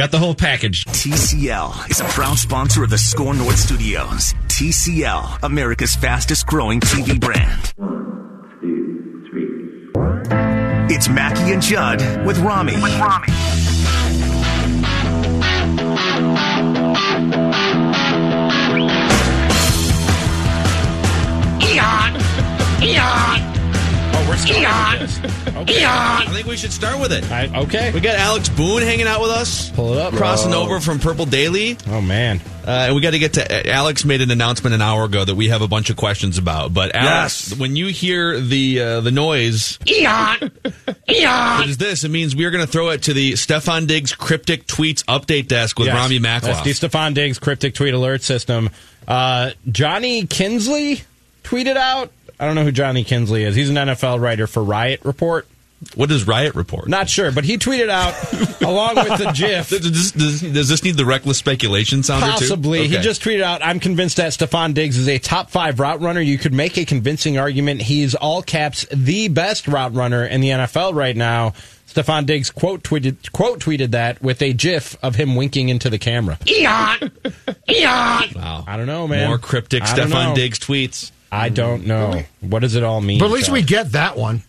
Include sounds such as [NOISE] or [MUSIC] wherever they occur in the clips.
Got the whole package. TCL is a proud sponsor of the Score North Studios. TCL, America's fastest growing TV brand. It's Mackey and Judd with Rami. With Rami. Eon! Eon! We're starting Eon! with this. [LAUGHS] Okay. I think we should start with it. I, okay. We got Alex Boone hanging out with us. Pull it up. Crossing Bro. over from Purple Daily. Oh man. Uh, and we got to get to Alex made an announcement an hour ago that we have a bunch of questions about. But Alex, when you hear the uh, the noise, Eon! [LAUGHS] Eon! what is this? It means we are going to throw it to the Stefon Diggs cryptic tweets update desk with Yes. Rami That's the Stefon Diggs cryptic tweet alert system. Uh, Johnny Kinsley tweeted out. I don't know who Johnny Kinsley is. He's an NFL writer for Riot Report. What does Riot report? Not sure, but he tweeted out [LAUGHS] along with the GIF. Does, does, does, does this need the reckless speculation sounder too? Possibly. He just tweeted out, I'm convinced that Stefon Diggs is a top five route runner. You could make a convincing argument. He's all caps the best route runner in the NFL right now. Stefon Diggs quote tweeted quote tweeted that with a GIF of him winking into the camera. Eon! Eon! Wow. I don't know, man. More cryptic I don't Stefon know. Diggs tweets. I don't know. What does it all mean? But at least Chuck? we get that one.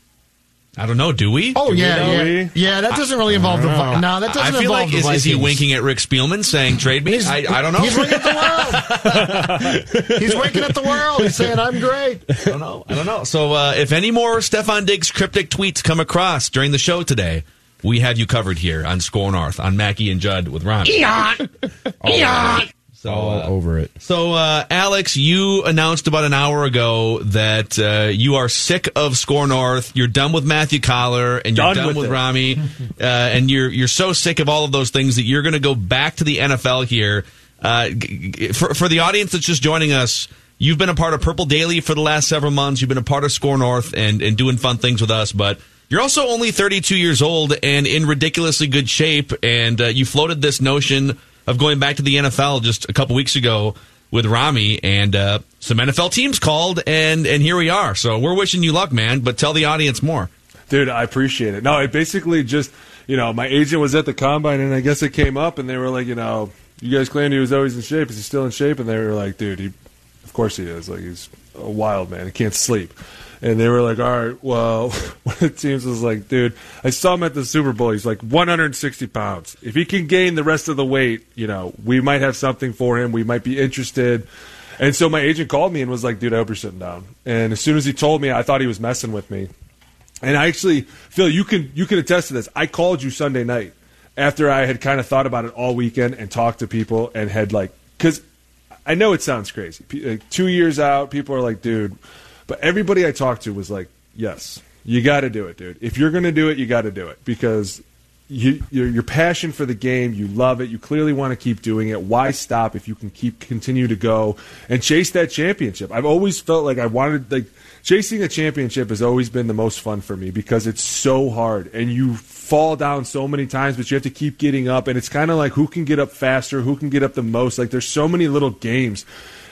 I don't know. Do we? Oh Do we yeah, know? yeah, yeah. That doesn't really involve the. Vi- No, that doesn't I feel involve like the is, is he winking at Rick Spielman saying trade me? I, I don't know. He's winking at the world. [LAUGHS] He's winking at the world. He's saying, "I'm great." I don't know. I don't know. So uh, if any more Stefon Diggs cryptic tweets come across during the show today, we have you covered here on Score North on Mackey and Judd with Ron. Eon! Eon! So, all uh, over it. So, uh, Alex, you announced about an hour ago that uh, you are sick of Score North. You're done with Matthew Coller, and you're Done done with with. Rami, [LAUGHS] uh, and you're you're so sick of all of those things that you're going to go back to the NFL here. Uh, g- g- for for the audience that's just joining us, you've been a part of Purple Daily for the last several months. You've been a part of Score North and and doing fun things with us, but. You're also only 32 years old and in ridiculously good shape, and uh, you floated this notion of going back to the NFL just a couple weeks ago with Rami, and uh, some NFL teams called, and and here we are. So we're wishing you luck, man. But tell the audience more. Dude, I appreciate it. No, it basically just, you know, my agent was at the combine, and I guess it came up, and they were like, you know, you guys claimed he was always in shape. Is he still in shape? And they were like, dude, he, of course he is. Like he's a wild man. He can't sleep. And they were like, all right, well, [LAUGHS] one of the teams was like, dude, I saw him at the Super Bowl. He's like 160 pounds. If he can gain the rest of the weight, you know, we might have something for him. We might be interested. And so my agent called me and was like, dude, I hope you're sitting down. And as soon as he told me, I thought he was messing with me. And I actually, Phil, you can you can attest to this. I called you Sunday night after I had kind of thought about it all weekend and talked to people and had like, because I know it sounds crazy. Like, uh, two years out, people are like, dude, but everybody I talked to was like, yes, you got to do it, dude. If you're going to do it, you got to do it because you, your, your passion for the game, you love it. You clearly want to keep doing it. Why stop if you can keep continue to go and chase that championship? I've always felt like I wanted like chasing a championship has always been the most fun for me because it's so hard and you fall down so many times, but you have to keep getting up. And it's kind of like who can get up faster, who can get up the most. Like there's so many little games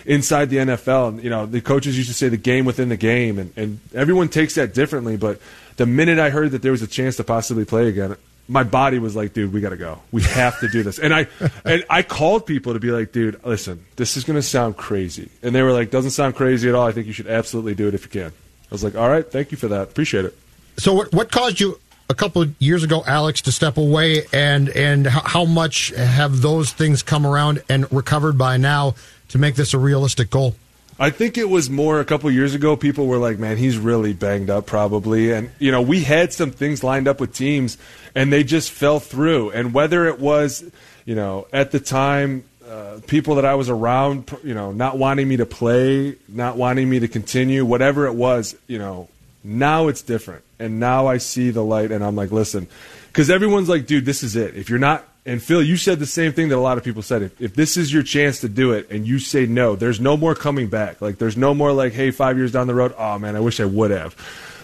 inside the NFL. You know, the coaches used to say the game within the game, and, and everyone takes that differently. But the minute I heard that there was a chance to possibly play again, my body was like, dude, we got to go. We have to do this. And I and I called people to be like, dude, listen, this is going to sound crazy. And they were like, doesn't sound crazy at all. I think you should absolutely do it if you can. I was like, all right, thank you for that. Appreciate it. So what, what caused you a couple of years ago, Alex, to step away, and and how much have those things come around and recovered by now to make this a realistic goal? I think it was more a couple years ago. People were like, "Man, he's really banged up, probably." And you know, we had some things lined up with teams, and they just fell through. And whether it was, you know, at the time, uh, people that I was around, you know, not wanting me to play, not wanting me to continue, whatever it was, you know, now it's different. And now I see the light, and I'm like, listen, because everyone's like, dude, this is it. If you're not and Phil, you said the same thing that a lot of people said. If, if this is your chance to do it and you say no, there's no more coming back. Like, there's no more like, hey, five years down the road, oh man, I wish I would have.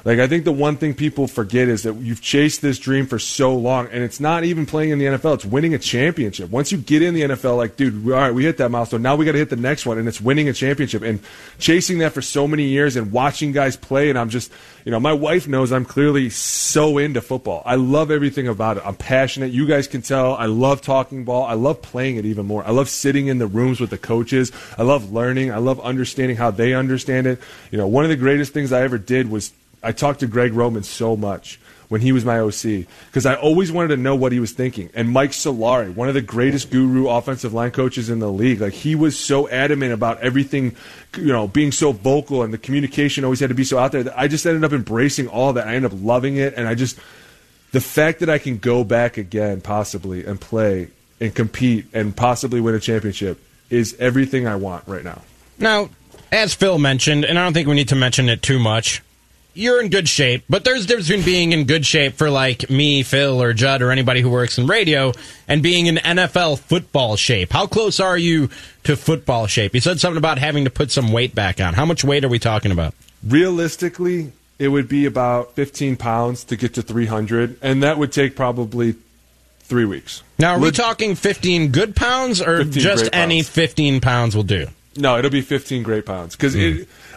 Like, I think the one thing people forget is that you've chased this dream for so long, and it's not even playing in the NFL, it's winning a championship. Once you get in the NFL, like, dude, all right, we hit that milestone. Now we got to hit the next one, and it's winning a championship. And chasing that for so many years and watching guys play, and I'm just, you know, my wife knows I'm clearly so into football. I love everything about it. I'm passionate. You guys can tell. I love talking ball. I love playing it even more. I love sitting in the rooms with the coaches. I love learning. I love understanding how they understand it. You know, one of the greatest things I ever did was I talked to Greg Roman so much when he was my OC because I always wanted to know what he was thinking. And Mike Solari, one of the greatest guru offensive line coaches in the league, like he was so adamant about everything, you know, being so vocal and the communication always had to be so out there that I just ended up embracing all that. I ended up loving it, and I just the fact that I can go back again possibly and play and compete and possibly win a championship is everything I want right now. Now, as Phil mentioned, and I don't think we need to mention it too much, you're in good shape, but there's a difference between being in good shape for like me, Phil, or Judd, or anybody who works in radio, and being in NFL football shape. How close are you to football shape? You said something about having to put some weight back on. How much weight are we talking about? Realistically, it would be about 15 pounds to get to 300, and that would take probably three weeks. Now, are we talking 15 good pounds, or just any pounds. 15 pounds will do? No, it'll be 15 great pounds. Because,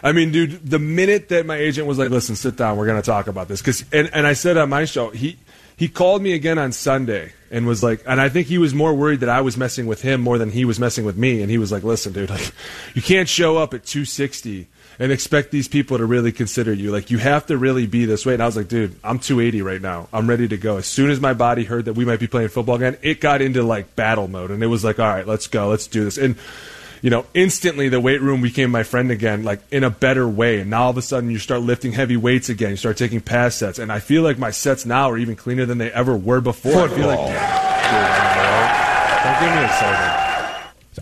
I mean, dude, the minute that my agent was like, listen, sit down, we're going to talk about this. Cause, and, and I said on my show, he, he called me again on Sunday and was like, and I think he was more worried that I was messing with him more than he was messing with me. And he was like, listen, dude, like, you can't show up at 260 and expect these people to really consider you. Like, you have to really be this way. And I was like, dude, I'm 280 right now. I'm ready to go. As soon as my body heard that we might be playing football again, it got into like battle mode. And it was like, all right, let's go. Let's do this. And, you know, instantly the weight room became my friend again, like in a better way. And now all of a sudden you start lifting heavy weights again. You start taking pass sets. And I feel like my sets now are even cleaner than they ever were before. I feel like, Dude, don't get me excited.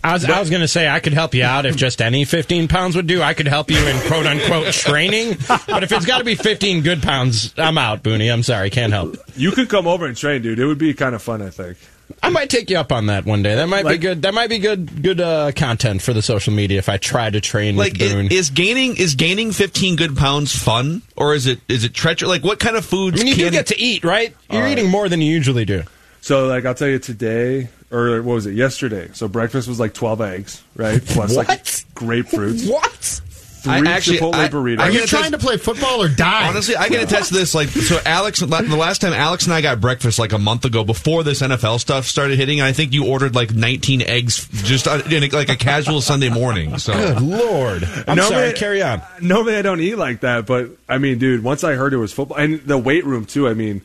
I was, I was going to say I could help you out if just any 15 pounds would do. I could help you in quote unquote training. But if it's got to be 15 good pounds, I'm out, Booney. I'm sorry. Can't help. You could come over and train, dude. It would be kind of fun, I think. I might take you up on that one day. That might be good. That might be good. Good uh, content for the social media if I try to train Like, with Boone. i- is gaining is gaining 15 good pounds fun, or is it is it treacherous? Like, what kind of foods I mean, you can do get to eat, right? You're eating more than you usually do. So, like, I'll tell you today, or what was it, yesterday? So, breakfast was like 12 eggs, right? Plus, like, grapefruits. What? Three I actually- Chipotle I- burritos. Are you trying test- to play football or die? Honestly, I can attest to this. Like, so Alex, the last time Alex and I got breakfast like a month ago, before this NFL stuff started hitting, I think you ordered like 19 eggs just uh, in a, like a casual Sunday morning. So Good lord! I'm No, sorry. man- Carry on. Normally I don't eat like that, but I mean, dude, once I heard it was football and the weight room too. I mean,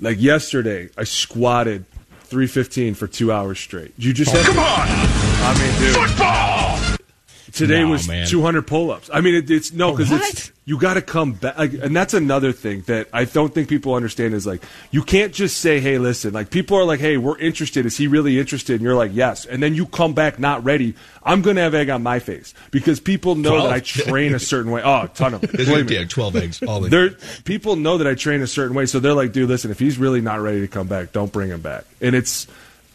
like yesterday, I squatted 315 for two hours straight. You just oh. have Come to, on! I mean, dude. Football! Today No, was man. 200 pull-ups. I mean, it, it's no because it's you got to come back, like, and that's another thing that I don't think people understand is like you can't just say, "Hey, listen." Like people are like, "Hey, we're interested. Is he really interested?" And you're like, "Yes," and then you come back not ready. I'm gonna have egg on my face because people know that I train a certain way. Oh, a ton of them. Believe me. yeah, 12 eggs. All. They're, people know that I train a certain way, so they're like, dude, listen, if he's really not ready to come back, don't bring him back. And it's,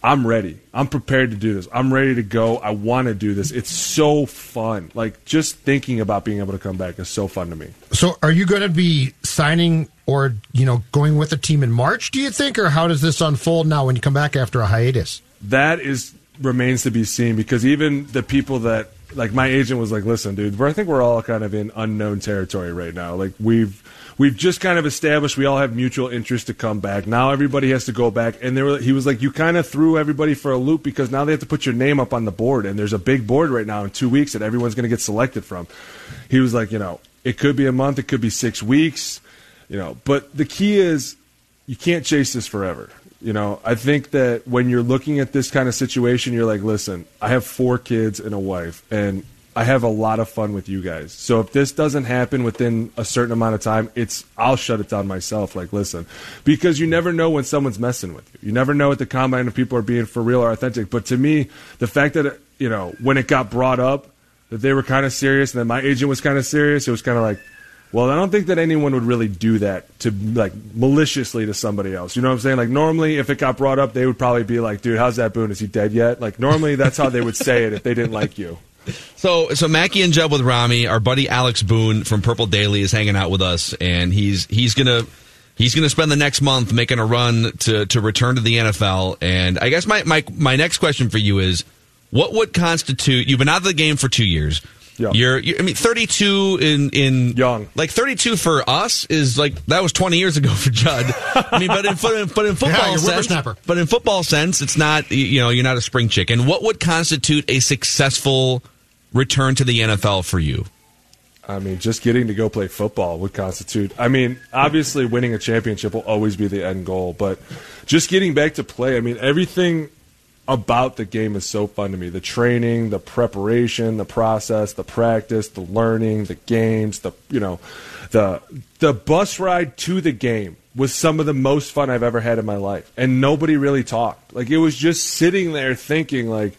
I'm ready. I'm prepared to do this. I'm ready to go. I want to do this. It's so fun. Like, just thinking about being able to come back is so fun to me. So, are you going to be signing or you know going with the team in March? Do you think, or how does this unfold now when you come back after a hiatus? That is remains to be seen because even the people that like my agent was like, listen, dude, I think we're all kind of in unknown territory right now. Like we've we've just kind of established we all have mutual interest to come back. Now everybody has to go back, and there he was like, you kind of threw everybody for a loop because now they have to put your name up on the board, and there's a big board right now in two weeks that everyone's going to get selected from. He was like, you know, it could be a month, it could be six weeks, you know, but the key is you can't chase this forever. You know, I think that when you're looking at this kind of situation, you're like, listen, I have four kids and a wife, and I have a lot of fun with you guys. So if this doesn't happen within a certain amount of time, it's I'll shut it down myself. Like, listen, because you never know when someone's messing with you. You never know at the combine if people are being for real or authentic. But to me, the fact that you know when it got brought up that they were kind of serious and that my agent was kind of serious, it was kind of like, well, I don't think that anyone would really do that to like maliciously to somebody else. You know what I'm saying? Like normally, if it got brought up, they would probably be like, "Dude, how's that Boone? Is he dead yet?" Like normally, that's how they would say it if they didn't like you. So, so Mackey and Jeb with Rami, our buddy Alex Boone from Purple Daily is hanging out with us, and he's he's gonna he's gonna spend the next month making a run to to return to the NFL. And I guess my my my next question for you is, what would constitute? You've been out of the game for two years. Yeah. You're, you're, I mean, 32 in in Young. Like 32 for us is like that was 20 years ago [LAUGHS] for Judd. I mean, but in foot- but in football you're sense, whippersnapper. but in football sense, it's not. You know, you're not a spring chicken. What would constitute a successful return to the NFL for you? I mean, just getting to go play football would constitute. I mean, obviously, winning a championship will always be the end goal, but just getting back to play. I mean, everything about the game is so fun to me. The training, the preparation, the process, the practice, the learning, the games, the you know, the the bus ride to the game was some of the most fun I've ever had in my life. And nobody really talked. Like it was just sitting there thinking like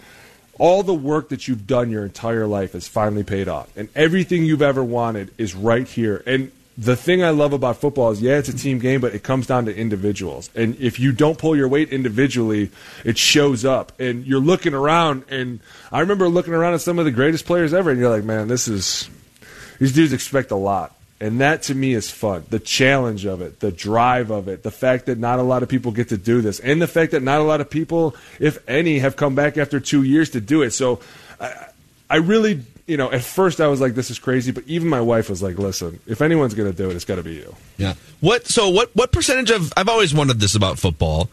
all the work that you've done your entire life has finally paid off. And everything you've ever wanted is right here. And the thing I love about football is, yeah, it's a team game, but it comes down to individuals. And if you don't pull your weight individually, it shows up. And you're looking around, and I remember looking around at some of the greatest players ever, and you're like, man, this is these dudes expect a lot. And that to me is fun. The challenge of it, the drive of it, the fact that not a lot of people get to do this, and the fact that not a lot of people, if any, have come back after two years to do it. So I, I really, you know, at first I was like, this is crazy, but even my wife was like, listen, if anyone's going to do it, it's got to be you. Yeah. What? So what? What percentage of? I've always wondered this about football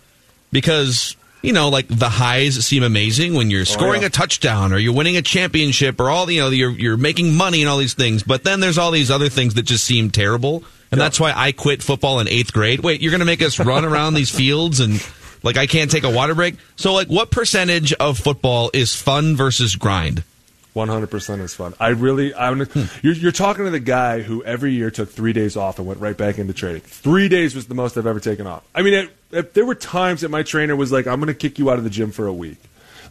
because you know, like the highs seem amazing when you're oh, scoring yeah. a touchdown or you're winning a championship or all the you know you're you're making money and all these things. But then there's all these other things that just seem terrible, and that's why I quit football in eighth grade. Wait, you're going to make us run around these fields and. Like I can't take a water break. So, like, what percentage of football is fun versus grind? One hundred percent is fun. I really, I'm. Hmm. You're, you're talking to the guy who every year took three days off and went right back into training. Three days was the most I've ever taken off. I mean, it, it, there were times that my trainer was like, "I'm going to kick you out of the gym for a week.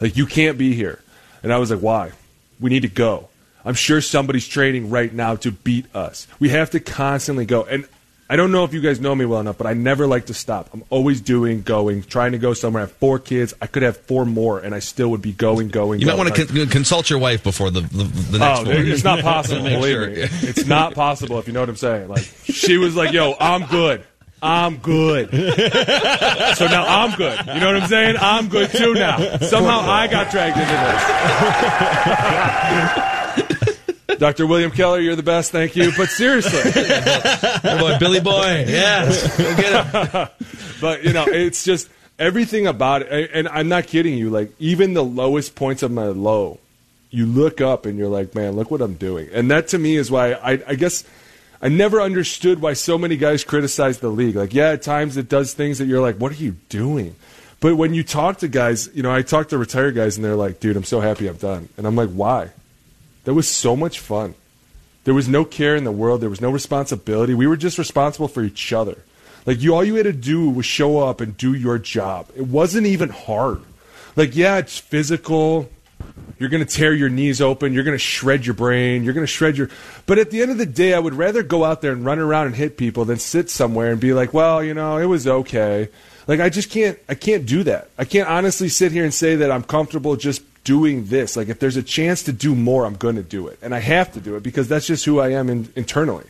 Like, you can't be here," and I was like, "Why? We need to go. I'm sure somebody's training right now to beat us. We have to constantly go." And I don't know if you guys know me well enough, but I never like to stop. I'm always doing, going, trying to go somewhere. I have four kids. I could have four more, and I still would be going, going. You might going. want to con- consult your wife before the the, the next Oh, one. it's not [LAUGHS] possible. Believe sure. me, it's not possible. If you know what I'm saying, like she was like, "Yo, I'm good. I'm good." so now I'm good. You know what I'm saying? I'm good too now. Somehow I got dragged into this. Dr. William Keller, you're the best. Thank you. But seriously, [LAUGHS] Oh, Billy Boy, yeah, go get him. [LAUGHS] but you know, it's just everything about it. And I'm not kidding you. Like even the lowest points of my low, you look up and you're like, man, look what I'm doing. And that to me is why I, I guess I never understood why so many guys criticize the league. Like, yeah, at times it does things that you're like, what are you doing? But when you talk to guys, you know, I talk to retired guys and they're like, dude, I'm so happy I'm done. And I'm like, why? That was so much fun. There was no care in the world. There was no responsibility. We were just responsible for each other. Like you, all you had to do was show up and do your job. It wasn't even hard. Like yeah, it's physical. You're going to tear your knees open. You're going to shred your brain. You're going to shred your. But at the end of the day, I would rather go out there and run around and hit people than sit somewhere and be like, well, you know, it was okay. Like I just can't. I can't do that. I can't honestly sit here and say that I'm comfortable just doing this. Like if there's a chance to do more, I'm going to do it, and I have to do it because that's just who I am in, internally.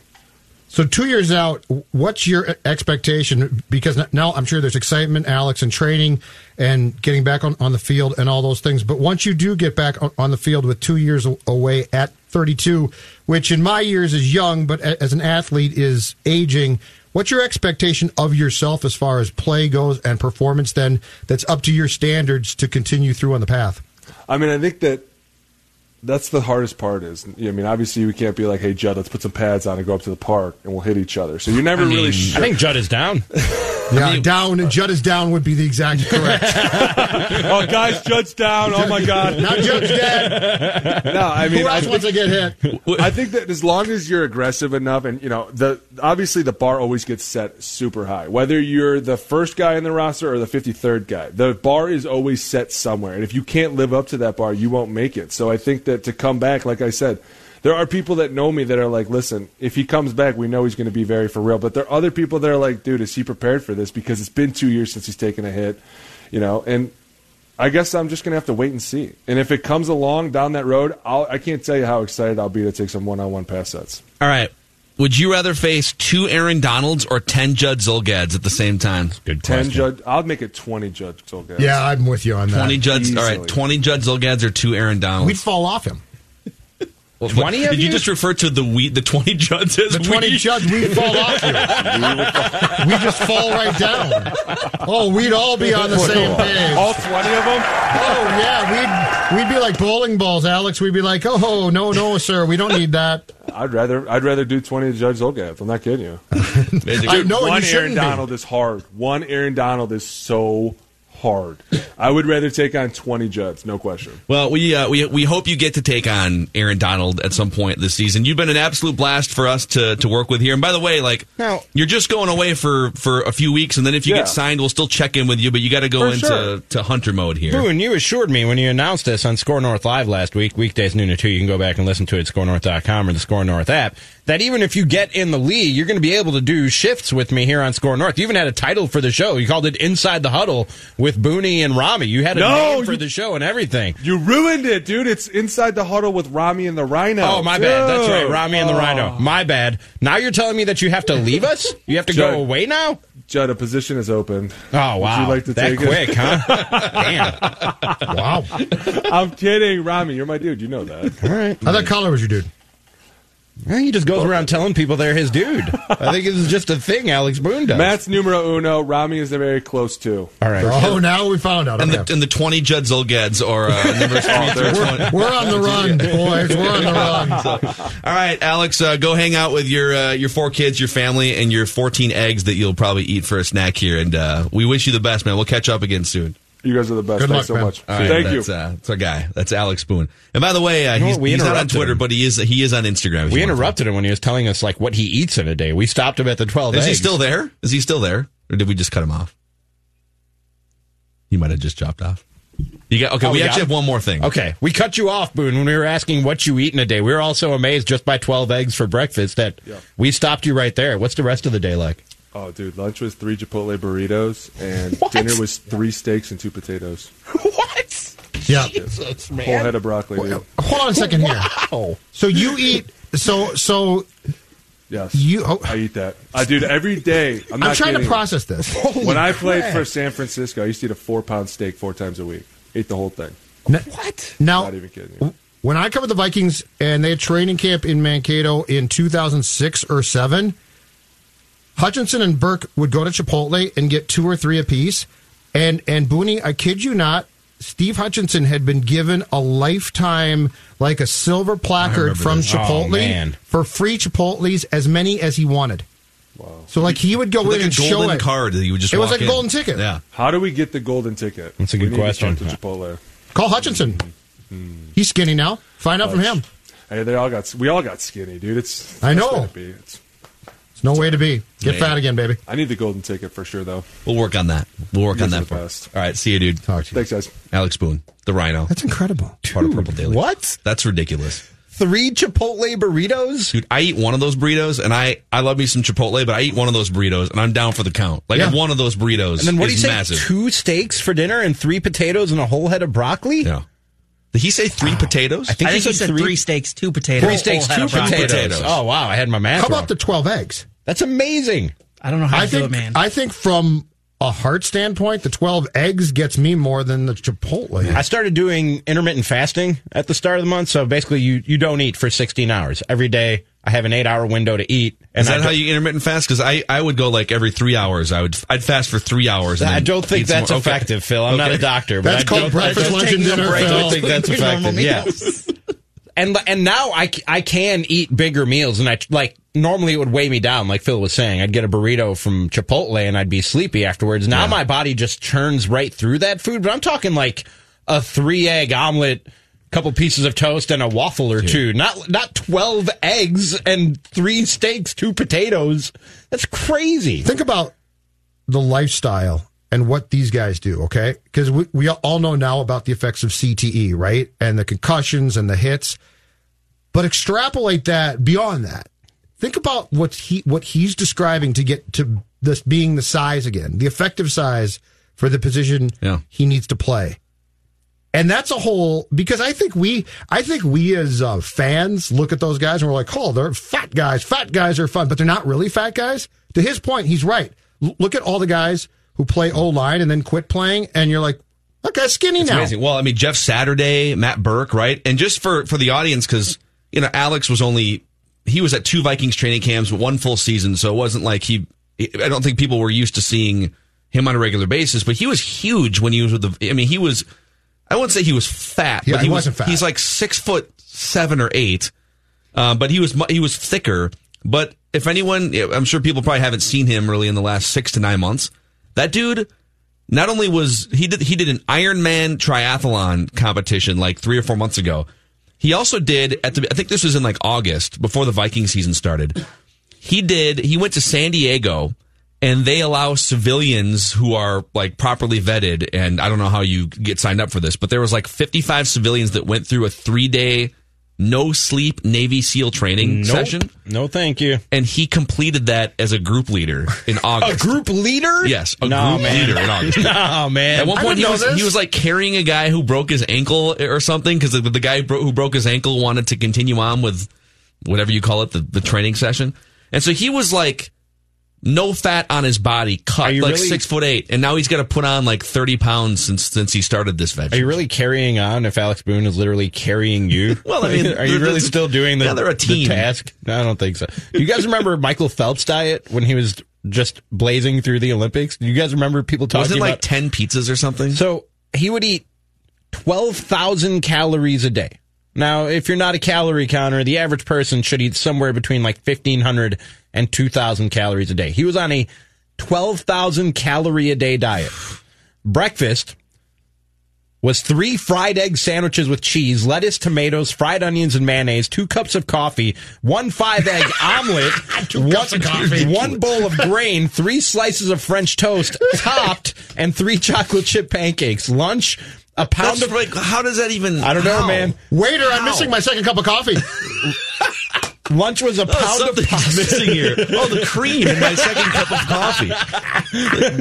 So two years out, what's your expectation? Because now I'm sure there's excitement, Alex, and training and getting back on, on the field and all those things. But once you do get back on, on the field with two years away at 32, which in my years is young, but as an athlete is aging, what's your expectation of yourself as far as play goes and performance then that's up to your standards to continue through on the path? I mean, I think that that's the hardest part. Is I mean, obviously we can't be like, "Hey, Judd, let's put some pads on and go up to the park and we'll hit each other." So you're never I mean, really I think Judd is down. [LAUGHS] Yeah, down. Judd is down would be the exact correct. [LAUGHS] oh, guys, Judd's down. Oh my God. now Judd's dead. No, I mean, Who I else wants to get hit? I think that as long as you're aggressive enough, and you know, the obviously the bar always gets set super high. Whether you're the first guy in the roster or the 53rd guy, the bar is always set somewhere. And if you can't live up to that bar, you won't make it. So I think that to come back, like I said, there are people that know me that are like, listen, if he comes back, we know he's going to be very for real. But there are other people that are like, dude, is he prepared for this? Because it's been two years since he's taken a hit, you know, and. I guess I'm just gonna have to wait and see. And if it comes along down that road, I'll, I can't tell you how excited I'll be to take some one-on-one pass sets. All right. Would you rather face two Aaron Donalds or ten Judd Zulgads at the same time? Good Ten question. Judd, I'll make it twenty Judd Zulgads. Yeah, I'm with you on that. Twenty Judds. All right, twenty Judd Zulgads or two Aaron Donalds. We'd fall off him. What- 20 of Did you you? just refer to the we, the twenty Judds as The 20 we? Judds, we'd fall off you. we just fall right down. Oh, we'd all be on the same page. All twenty of them. Oh yeah, we'd we'd be like bowling balls, Alex. We'd be like, oh no, no, sir, we don't need that. I'd rather I'd rather do twenty Judd Zulgads. I'm not kidding you. [LAUGHS] I know One you Aaron shouldn't be. Donald is hard. One Aaron Donald is so hard. I would rather take on twenty Judds, no question. Well, we uh, we we hope you get to take on Aaron Donald at some point this season. You've been an absolute blast for us to, to work with here. And by the way, like Now- you're just going away for, for a few weeks, and then if you Yeah. get signed, we'll still check in with you. But you got to go For into sure. to hunter mode here. Boo, and you assured me when you announced this on Score North Live last week, weekdays noon to 2, you can go back and listen to it at scorenorth.com or the Score North app, that even if you get in the league, you're going to be able to do shifts with me here on Score North. You even had a title for the show. You called it Inside the Huddle with Booney and Rami. You had a No, name for you- the show and everything. You ruined it, dude. It's inside the huddle with Rami and the Rhino. Oh, my bad. That's right. Dude. Rami and the Oh. Rhino. My bad. Now you're telling me that you have to leave us? You have to Judd. go away now? Judd, a position is open. Oh, wow. Would you like to that take quick, it? huh? [LAUGHS] Damn. Wow. I'm kidding, Rami. You're my dude. You know that. All right. How that color was your dude? Well, he just goes around telling people they're his dude. [LAUGHS] I think it's just a thing Alex Boone does. Matt's numero uno. Rami is very close too. All right. Oh, now we found out. and Okay. the and the twenty Judd Zulgads or uh, [LAUGHS] numbers three through twenty. We're on the [LAUGHS] run, boys. We're on the run. All right, Alex, uh, go hang out with your uh, your four kids, your family, and your fourteen eggs that you'll probably eat for a snack here. And uh, we wish you the best, man. We'll catch up again soon. You guys are the best. Good Thanks luck, so man. much. All right, Thank you. that's, Uh, that's our guy. That's Alex Boone. And by the way, uh, You know he's. We he's not on Twitter, him. but he is he is on Instagram. We you want to interrupted him when he was telling us like what he eats in a day. We stopped him at the twelve. follow. Is he still there? Is he still there, or did we just cut him off? He might have just dropped off. You got okay. Oh, we we actually have one more thing. Okay, we cut you off, Boone, when we were asking what you eat in a day. We were also amazed just by twelve eggs for breakfast that Yeah. we stopped you right there. What's the rest of the day like? Oh, dude, lunch was three Chipotle burritos, and What? dinner was three steaks and two potatoes. [LAUGHS] what? Yeah. Jesus, Whole head of broccoli, dude. Hold on a second here. Wow. So you eat. So so Yes, you. Oh, I eat that. I dude every day. I'm, I'm not trying to kidding. process this. When I played crap. for San Francisco, I used to eat a four pound steak four times a week. Ate the whole thing. What? Now, Not even kidding. you. when I covered the Vikings and they had training camp in Mankato in 2006 or 7, Hutchinson and Burke would go to Chipotle and get two or three apiece. And, and Booney, I kid you not, Steve Hutchinson had been given a lifetime, like a silver placard from this. Oh, Chipotle man. for free Chipotles, as many as he wanted. Wow. So, like, he would go Like in a and show golden it. card that you would just. It was walk like a golden ticket. Yeah. How do we get the golden ticket? That's a good We need to question. to Chipotle. Call Hutchinson. Mm-hmm. Mm-hmm. He's skinny now. Find out from him. Hey, they all got. We all got skinny, dude. It's. I know. gotta. It's, It's no way to be. Get Man. fat again, baby. I need the golden ticket for sure, though. We'll work on that. We'll work You on that. the For. All right. See you, dude. Talk to you. Thanks, guys. Alex Boone, the Rhino, That's incredible. part of Purple Daily. What? That's ridiculous. Three Chipotle burritos? Dude, I eat one of those burritos, and I, I love me some Chipotle, but I eat one of those burritos, and I'm down for the count. Like Yeah. one of those burritos And then what do is you say? massive. Two steaks for dinner and three potatoes and a whole head of broccoli? yeah. Did he say three potatoes? I think, I think he he said, said three, steaks, two potatoes. Three steaks, two potatoes. potatoes. Oh wow, I had my math How wrong. about the 12 eggs? That's amazing. I don't know how I to do think it, man. I think from a heart standpoint, the 12 eggs gets me more than the Chipotle. I started doing intermittent fasting at the start of the month, so basically you you don't eat for 16 hours every day. I have an eight hour window to eat. And is that I how you intermittent fast? Because I, I would go like every three hours. I would I'd fast for three hours. and I don't think that's more. Okay. effective, Phil. I'm not a doctor, but That's I called don't, breakfast, lunch, and dinner, break. I don't think that's effective. Yeah. And and now I, I can eat bigger meals and I like normally it would weigh me down like Phil was saying. I'd get a burrito from Chipotle and I'd be sleepy afterwards. Now my body just churns right through that food but I'm talking like a three egg omelet a couple pieces of toast and a waffle or two. Not not 12 eggs and three steaks two potatoes. That's crazy. Think about the lifestyle and what these guys do, okay? Because we, we all know now about the effects of CTE, right? And the concussions and the hits. But extrapolate that beyond that. Think about what he what he's describing to get to this being the size again, the effective size for the position Yeah. he needs to play. And that's a whole because I think we I think we as uh, fans look at those guys and we're like, oh, they're fat guys. Fat guys are fun, but they're not really fat guys. To his point, he's right. L- look at all the guys who play O line and then quit playing, and you're like, guy's skinny It's now. amazing. Well, I mean, Jeff Saturday, Matt Birk, right? And just for for the audience, because you know, Alex was only he was at two Vikings training camps, one full season, so it wasn't like he. I don't think people were used to seeing him on a regular basis, but he was huge when he was with the. I mean, he was. I wouldn't say he was fat, Yeah, but he, he was, wasn't fat. He's like six foot seven or eight, uh, but he was he was thicker. But if anyone, I'm sure people probably haven't seen him really in the last six to nine months. That dude not only was he did he did an Ironman triathlon competition like three or four months ago. He also did at the I think this was in like August before the Viking season started. He did he went to San Diego and they allow civilians who are like properly vetted and I don't know how you get signed up for this, but there was like 55 civilians that went through a 3-day no sleep Navy SEAL training Nope. session no thank you and he completed that as a group leader in [LAUGHS] August. a group leader Yes, a no, group man. leader in August. [LAUGHS] no man At one point, he was this. he was like carrying a guy who broke his ankle or something because the, the guy bro- who broke his ankle wanted to continue on with whatever you call it, the, the training session. And so he was like no fat on his body, cut like really- six foot eight, and now he's got to put on like thirty pounds since since he started this venture. Are you really carrying on if Alex Boone is literally carrying you? [LAUGHS] Well, I mean, [LAUGHS] are you really still doing the, yeah, they're a the task? No, I don't think so. Do you guys remember [LAUGHS] Michael Phelps' diet when he was just blazing through the Olympics? Do you guys remember people talking about Was it about? like ten pizzas or something? so he would eat twelve thousand calories a day. Now, if you're not a calorie counter, the average person should eat somewhere between like 1,500 and 2,000 calories a day. He was on a 12,000 calorie a day diet. Breakfast was three fried egg sandwiches with cheese, lettuce, tomatoes, fried onions, and mayonnaise, two cups of coffee, one five egg [LAUGHS] omelet, [LAUGHS] one, cups of coffee. one bowl of grain, three slices of French toast, topped, and three chocolate chip pancakes. Lunch, a pound That's of. like, how does that even? I don't know, how? man. Waiter, I'm missing my second cup of coffee. [LAUGHS] Lunch was a Oh, pound of pasta. missing here. Oh, the cream in my second cup of coffee.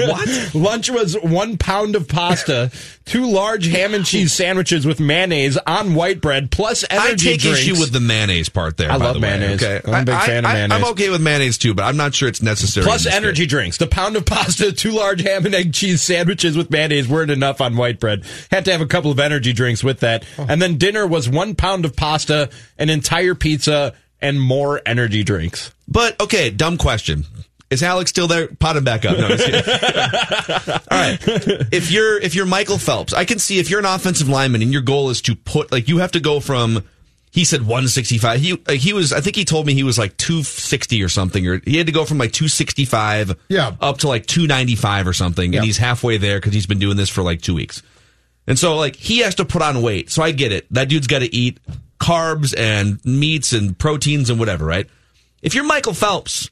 what? Lunch was one pound of pasta, two large ham and cheese sandwiches with mayonnaise on white bread, plus energy I take drinks. issue with the mayonnaise part there. I by love the way, mayonnaise. Okay, I'm a big I- fan of mayonnaise. I'm okay with mayonnaise too, but I'm not sure it's necessary. Plus energy case. drinks. The pound of pasta, two large ham and egg cheese sandwiches with mayonnaise weren't enough on white bread. Had to have a couple of energy drinks with that. Oh. And then dinner was one pound of pasta, an entire pizza, and more energy drinks. But okay, dumb question. Is Alex still there? Pot him back up. No. [LAUGHS] All right. If you're if you're Michael Phelps, I can see if you're an offensive lineman and your goal is to put like you have to go from he said 165. He like, he was I think he told me he was like 260 or something or he had to go from like 265 Yeah. up to like 295 or something Yeah. and he's halfway there cuz he's been doing this for like 2 weeks. And so like he has to put on weight. So I get it. That dude's got to eat carbs and meats and proteins and whatever, right? If you're Michael Phelps,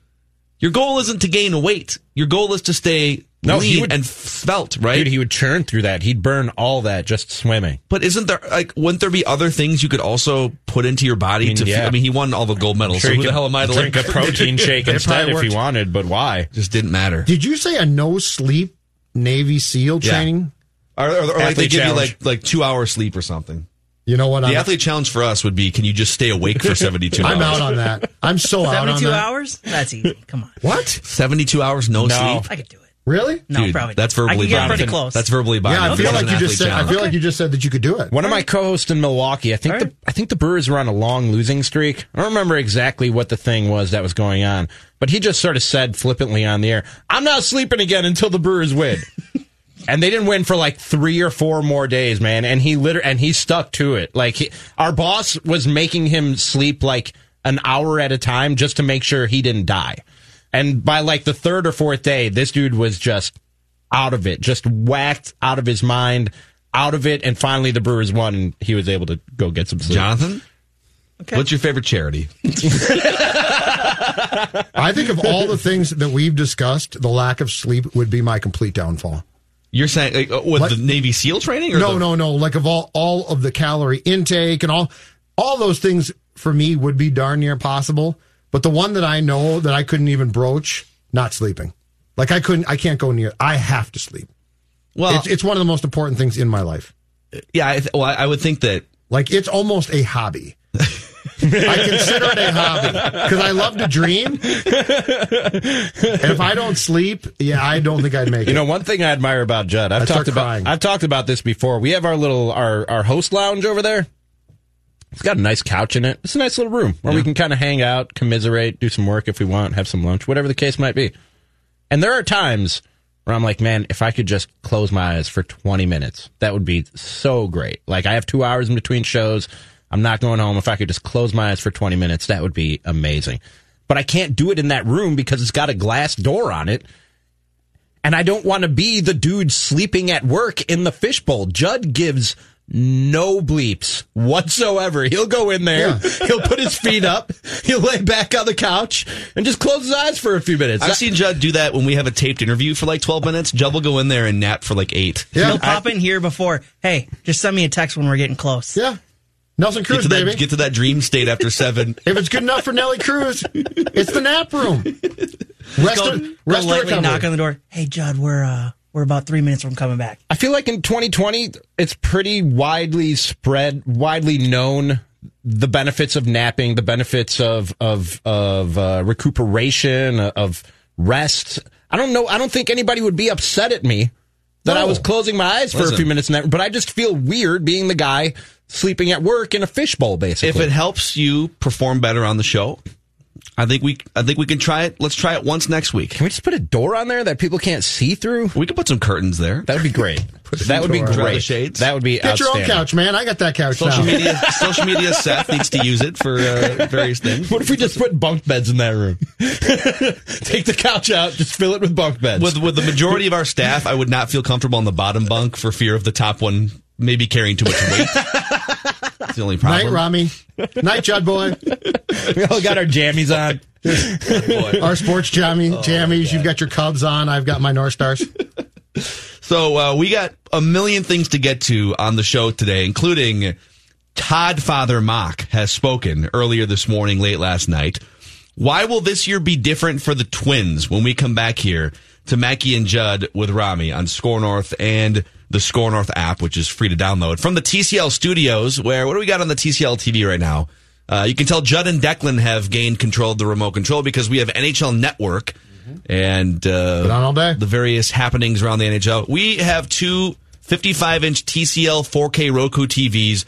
your goal isn't to gain weight. Your goal is to stay No, he lean would- and svelte, right? Dude, he would churn through that. He'd burn all that just swimming. but isn't there like wouldn't there be other things you could also put into your body mean, to? yeah. I mean, he won all the gold medals. Sure, so he who the hell am I to drink like, a [LAUGHS] protein shake It instead probably if he wanted, but why? Just didn't matter. Did you say a no sleep Navy SEAL Yeah. training? Or, or, or like they give challenge. you like like two hours sleep or something. You know what? The I'm, athlete challenge for us would be: Can you just stay awake for seventy two [LAUGHS] hours? I'm out on that. I'm so out on 72 that. hours? That's easy. Come on. What? Seventy two hours no, No. sleep. I could do it. Really? No, Dude, probably. that's not. I verbally can get pretty close. That's verbally binding. Yeah, I feel That's like you just athlete said. I challenge. feel like you just said that you could do it. One of my co-hosts in Milwaukee, I think All the. I think the Brewers were on a long losing streak. I don't remember exactly what the thing was that was going on, but he just sort of said flippantly on the air, "I'm not sleeping again until the Brewers win." [LAUGHS] and they didn't win for like three or four more days, man. And he literally and he stuck to it. Like he, our boss was making him sleep like an hour at a time just to make sure he didn't die. And by like the third or fourth day, this dude was just out of it, just whacked out of his mind, out of it. And finally, the Brewers won, and he was able to go get some sleep. Jonathan, what's your favorite charity? [LAUGHS] I think of all the things that we've discussed, the lack of sleep would be my complete downfall. You're saying like, uh, with What? the Navy SEAL training? Or No, the- no, no. Like of all all of the calorie intake and all all those things for me would be darn near possible. But the one that I know that I couldn't even broach, not sleeping. Like I couldn't, I can't go near. I have to sleep. Well, It's, it's one of the most important things in my life. yeah. I, th- well, I would think that Like it's almost a hobby. [LAUGHS] I consider it a hobby because I love to dream. and if I don't sleep, yeah, I don't think I'd make it. You know, one thing I admire about Judd, I've I'd talked about crying. I've talked about this before. We have our little our our host lounge over there. It's got a nice couch in it. It's a nice little room where we can kind of hang out, commiserate, do some work if we want, have some lunch, whatever the case might be. And there are times where I'm like, man, if I could just close my eyes for 20 minutes, that would be so great. Like I have 2 hours in between shows. I'm not going home. If I could just close my eyes for 20 minutes, that would be amazing. But I can't do it in that room because it's got a glass door on it. And I don't want to be the dude sleeping at work in the fishbowl. Judd gives no bleeps whatsoever. He'll go in there, [LAUGHS] he'll put his feet up, he'll lay back on the couch, and just close his eyes for a few minutes. I've seen Judd do that when we have a taped interview for like 12 minutes. Judd will go in there and nap for like eight. Yeah, He'll pop in here before. Hey, just send me a text when we're getting close. yeah. Nelson Get Cruz, to, baby. that, get to that dream state after seven. [LAUGHS] if it's good enough for Nelly Cruz, it's the nap room. [LAUGHS] Rest, Go, of, go rest of lightly recovery. knock on the door. Hey, Judd, we're uh, we're about three minutes from coming back. I feel like in 2020, it's pretty widely spread, widely known the benefits of napping, the benefits of of of uh, recuperation, of rest. I don't know. I don't think anybody would be upset at me that I was closing my eyes for Listen. a few minutes, in that, but I just feel weird being the guy sleeping at work in a fishbowl, basically. if it helps you perform better on the show, I think we I think we can try it. Let's try it once next week. Can we just put a door on there that people can't see through? We could put some curtains there. That would be great. [LAUGHS] that would be door the great. shades. That would be Get your own couch, man. I got that couch Social now. media, [LAUGHS] social media. Seth needs to use it for uh, various things. What if we just put bunk beds in that room? [LAUGHS] Take the couch out, just fill it with bunk beds. With with the majority of our staff, I would not feel comfortable on the bottom bunk for fear of the top one maybe carrying too much weight. [LAUGHS] That's the only problem. Night. Rami. Night, Judd boy. we all got our jammies on. Boy. Our sports jammy, jammies. You've got your Cubs on. I've got my North Stars. So uh, we got a million things to get to on the show today, including Todd Father Mock has spoken earlier this morning, late last night. Why will this year be different for the Twins when we come back here to Mackey and Judd with Rami on Score North and the Score North app, which is free to download from the TCL studios? Where what do we got on the TCL TV right now? Uh, you can tell Judd and Declan have gained control of the remote control because we have NHL Network and uh, on all day. the various happenings around the NHL. We have two 55 inch TCL 4K Roku TVs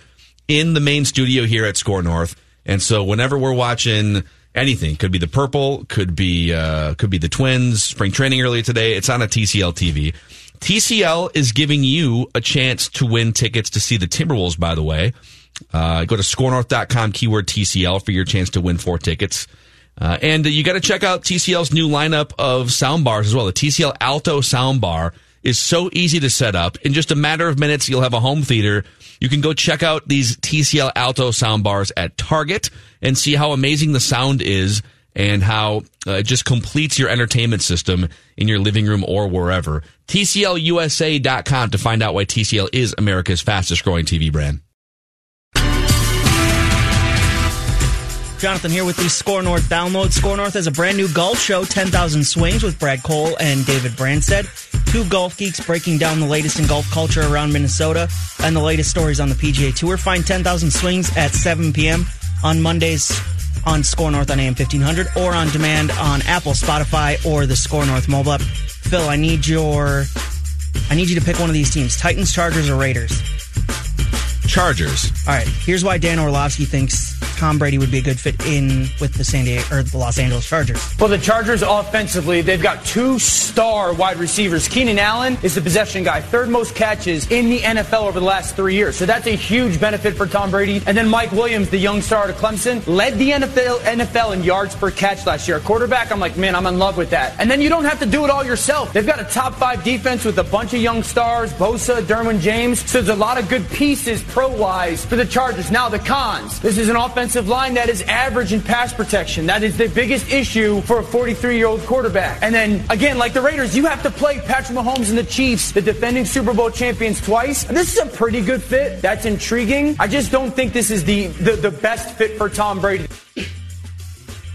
in the main studio here at Score North. And so whenever we're watching anything, could be the purple, could be, uh, could be the twins, spring training earlier today. It's on a TCL TV. TCL is giving you a chance to win tickets to see the Timberwolves, by the way. Uh, go to scorenorth.com, keyword TCL for your chance to win four tickets. Uh, and you got to check out TCL's new lineup of sound bars as well. The TCL Alto sound bar is so easy to set up. In just a matter of minutes, you'll have a home theater. You can go check out these TCL Alto sound bars at Target and see how amazing the sound is and how uh, it just completes your entertainment system in your living room or wherever. TCLUSA.com to find out why TCL is America's fastest growing TV brand. Jonathan here with the Score North download. Score North has a brand new golf show, 10,000 Swings, with Brad Cole and David Branstead. Two golf geeks breaking down the latest in golf culture around Minnesota and the latest stories on the PGA Tour. Find 10,000 Swings at 7 p.m. on Mondays on Score North on AM 1500 or on demand on Apple, Spotify, or the Score North mobile app. Phil, I need your. I need you to pick one of these teams Titans, Chargers, or Raiders. Chargers. All right, here's why Dan Orlovsky thinks Tom Brady would be a good fit in with the San Diego or the Los Angeles Chargers. Well, the Chargers offensively, they've got two star wide receivers. Keenan Allen is the possession guy, third most catches in the NFL over the last three years. So that's a huge benefit for Tom Brady. And then Mike Williams, the young star out of Clemson, led the NFL, NFL in yards per catch last year. Quarterback, I'm like, man, I'm in love with that. And then you don't have to do it all yourself. They've got a top five defense with a bunch of young stars, Bosa, Derwin James. So there's a lot of good pieces pro wise for the Chargers. Now the cons. This is an offensive line that is average in pass protection. That is the biggest issue for a 43 year old quarterback. And then again, like the Raiders, you have to play Patrick Mahomes and the Chiefs, the defending Super Bowl champions twice. This is a pretty good fit. That's intriguing. I just don't think this is the the, the best fit for Tom Brady.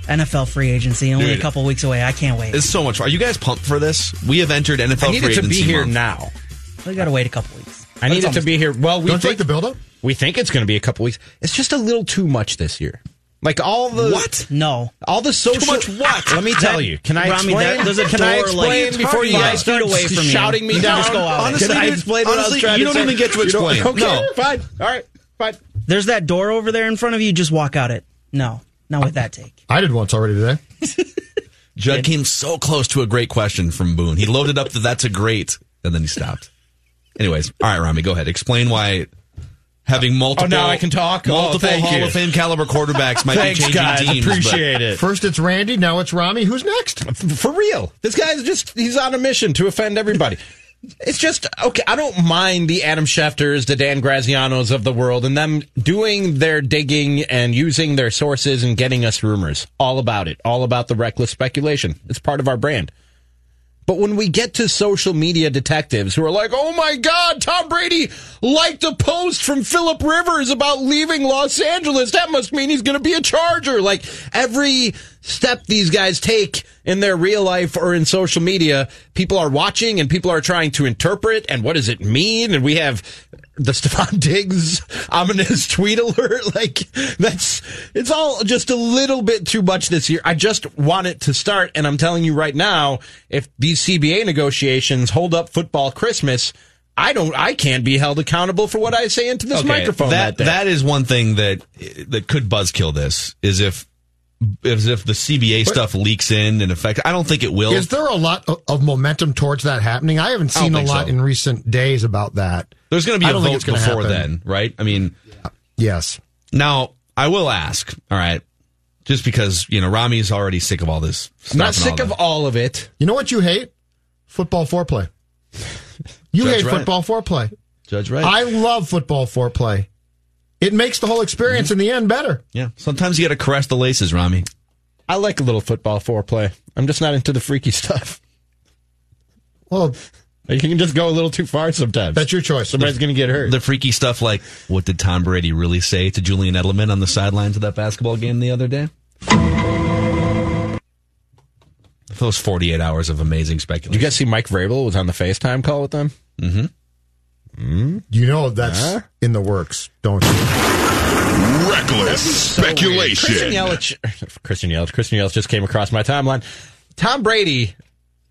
NFL free agency only Dude. a couple weeks away. I can't wait. It's so much fun. Are you guys pumped for this? We have entered NFL I need free it to be here month. now. We got to wait a couple weeks. I need it to be here. Well, we Don't you think like the buildup? we think it's going to be a couple weeks. It's just a little too much this year. Like all the What? No. all the social. Too much what? Let me tell That- you. Can I Rami, explain? that- there's a Can I door, like, explain before you guys start away from you. shouting me down? just go out. Honestly, Can I dude, explain what I was honestly, you don't say? even get to You don't- explain. Okay, No. fine. All right, fine. There's that door over there in front of you. Just walk out it. No. Not with that take. I did once already today. [LAUGHS] Judd came so close to a great question from Boone. He loaded up that that's a great, and then he stopped. Anyways, all right, Rami, go ahead. Explain why having multiple. Oh, now I can talk? Oh, Multiple thank Hall you. of Fame caliber quarterbacks might Thanks, be changing guys. teams. but- Appreciate it. First it's Randy, now it's Rami. Who's next? For real. This guy's just, he's on a mission to offend everybody. It's just, okay, I don't mind the Adam Schefters, the Dan Grazianos of the world, and them doing their digging and using their sources and getting us rumors. All about it. All about the reckless speculation. It's part of our brand. But when we get to social media detectives who are like, oh my God, Tom Brady liked a post from Philip Rivers about leaving Los Angeles. That must mean he's going to be a Charger. Like every step these guys take in their real life or in social media, people are watching and people are trying to interpret. And what does it mean? And we have the [LAUGHS] Stefon Diggs ominous tweet alert. [LAUGHS] Like that's it's all just a little bit too much this year. I just want it to start, and I'm telling you right now, if these CBA negotiations hold up football Christmas, I don't, I can't be held accountable for what I say into this Okay, microphone. That that is one thing that that could buzzkill this is if is if the CBA stuff leaks in and affect. I don't think it will. Is there a lot of, of momentum towards that happening? I haven't seen a lot so. in recent days about that. There's going to be a don't vote before happen. then, right? I mean, yeah. Yes. now I will ask. All right, just because you know Rami's already sick of all this. Stuff I'm not sick all of all of it. You know what you hate? Football foreplay. You Judge hate right. football foreplay. Judge right. I love football foreplay. It makes the whole experience mm-hmm. in the end better. yeah, sometimes you got to caress the laces, Rami. I like a little football foreplay. I'm just not into the freaky stuff. Well, You can just go a little too far sometimes. that's your choice. Somebody's going to get hurt. The freaky stuff like what did Tom Brady really say to Julian Edelman on the sidelines of that basketball game the other day? Those 48 hours of amazing Did speculation. you guys see Mike Vrabel was on the FaceTime call with them? Mm-hmm. Hmm? You know that's in the works, don't you? Reckless Christian speculation. Yelich, [LAUGHS] Christian Yelich, Christian Yelich just came across my timeline. Tom Brady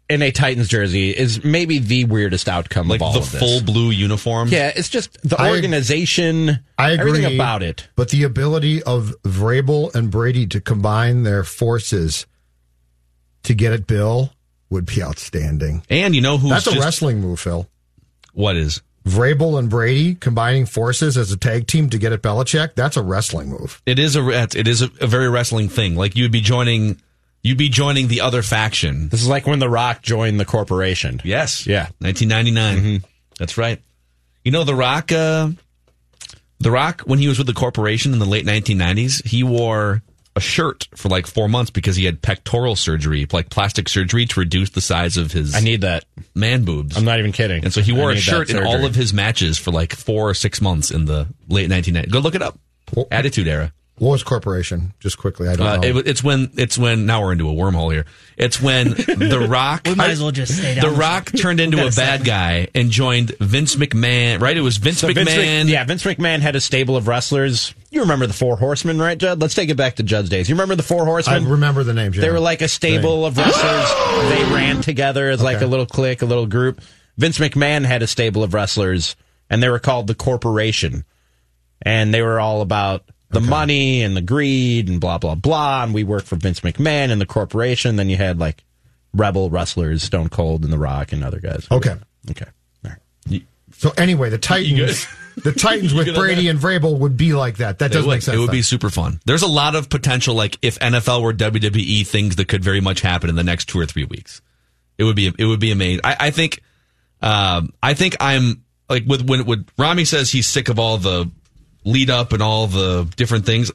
in a Titans jersey is maybe the weirdest outcome like of all the of this. full blue uniform. Yeah, it's just the I- organization. I agree Everything about it. But the ability of Vrabel and Brady to combine their forces to get it, Bill, would be outstanding. And you know who's That's a just, wrestling move, Phil. what is? Vrabel and Brady combining forces as a tag team to get at Belichick. That's a wrestling move. It is a it is a, a very wrestling thing. Like you'd be joining you'd be joining the other faction. This is like when The Rock joined the corporation. Yes. Yeah. 1999. That's right. You know, The Rock, uh, The Rock, when he was with the corporation in the late 1990s, he wore a shirt for like four months because he had pectoral surgery, like plastic surgery to reduce the size of his I need that. man boobs. I'm not even kidding. and so he wore a shirt in all of his matches for like four or six months in the late 1990s. Go look it up. Well- Attitude era. What was corporation? Just quickly, I don't Uh, know. it, it's when it's when now we're into a wormhole here. It's when The [LAUGHS] Rock We might as well just stay down. The Rock turned [LAUGHS] into a bad guy and joined Vince McMahon. Right? It was Vince So McMahon. Vince yeah, Vince McMahon had a stable of wrestlers. You remember the Four Horsemen, right, Judd? Let's take it back to Judd's days. You remember the Four Horsemen? I remember the names. Yeah. They were like a stable of wrestlers. they ran together as like Okay. a little clique, a little group. Vince McMahon had a stable of wrestlers, and they were called the Corporation. And they were all about the money and the greed and blah blah blah. And we work for Vince McMahon and the corporation. Then you had like rebel wrestlers, Stone Cold and The Rock and other guys. Okay. Okay. All right. So anyway, the Titans, [LAUGHS] the Titans [LAUGHS] with Brady and Vrabel would be like that. That does would, make sense. it would though. be super fun. There's a lot of potential, like if NFL were WWE, things that could very much happen in the next two or three weeks. It would be it would be amazing. I, I think, um, I think I'm like with when when Rami says he's sick of all the lead up and all the different things.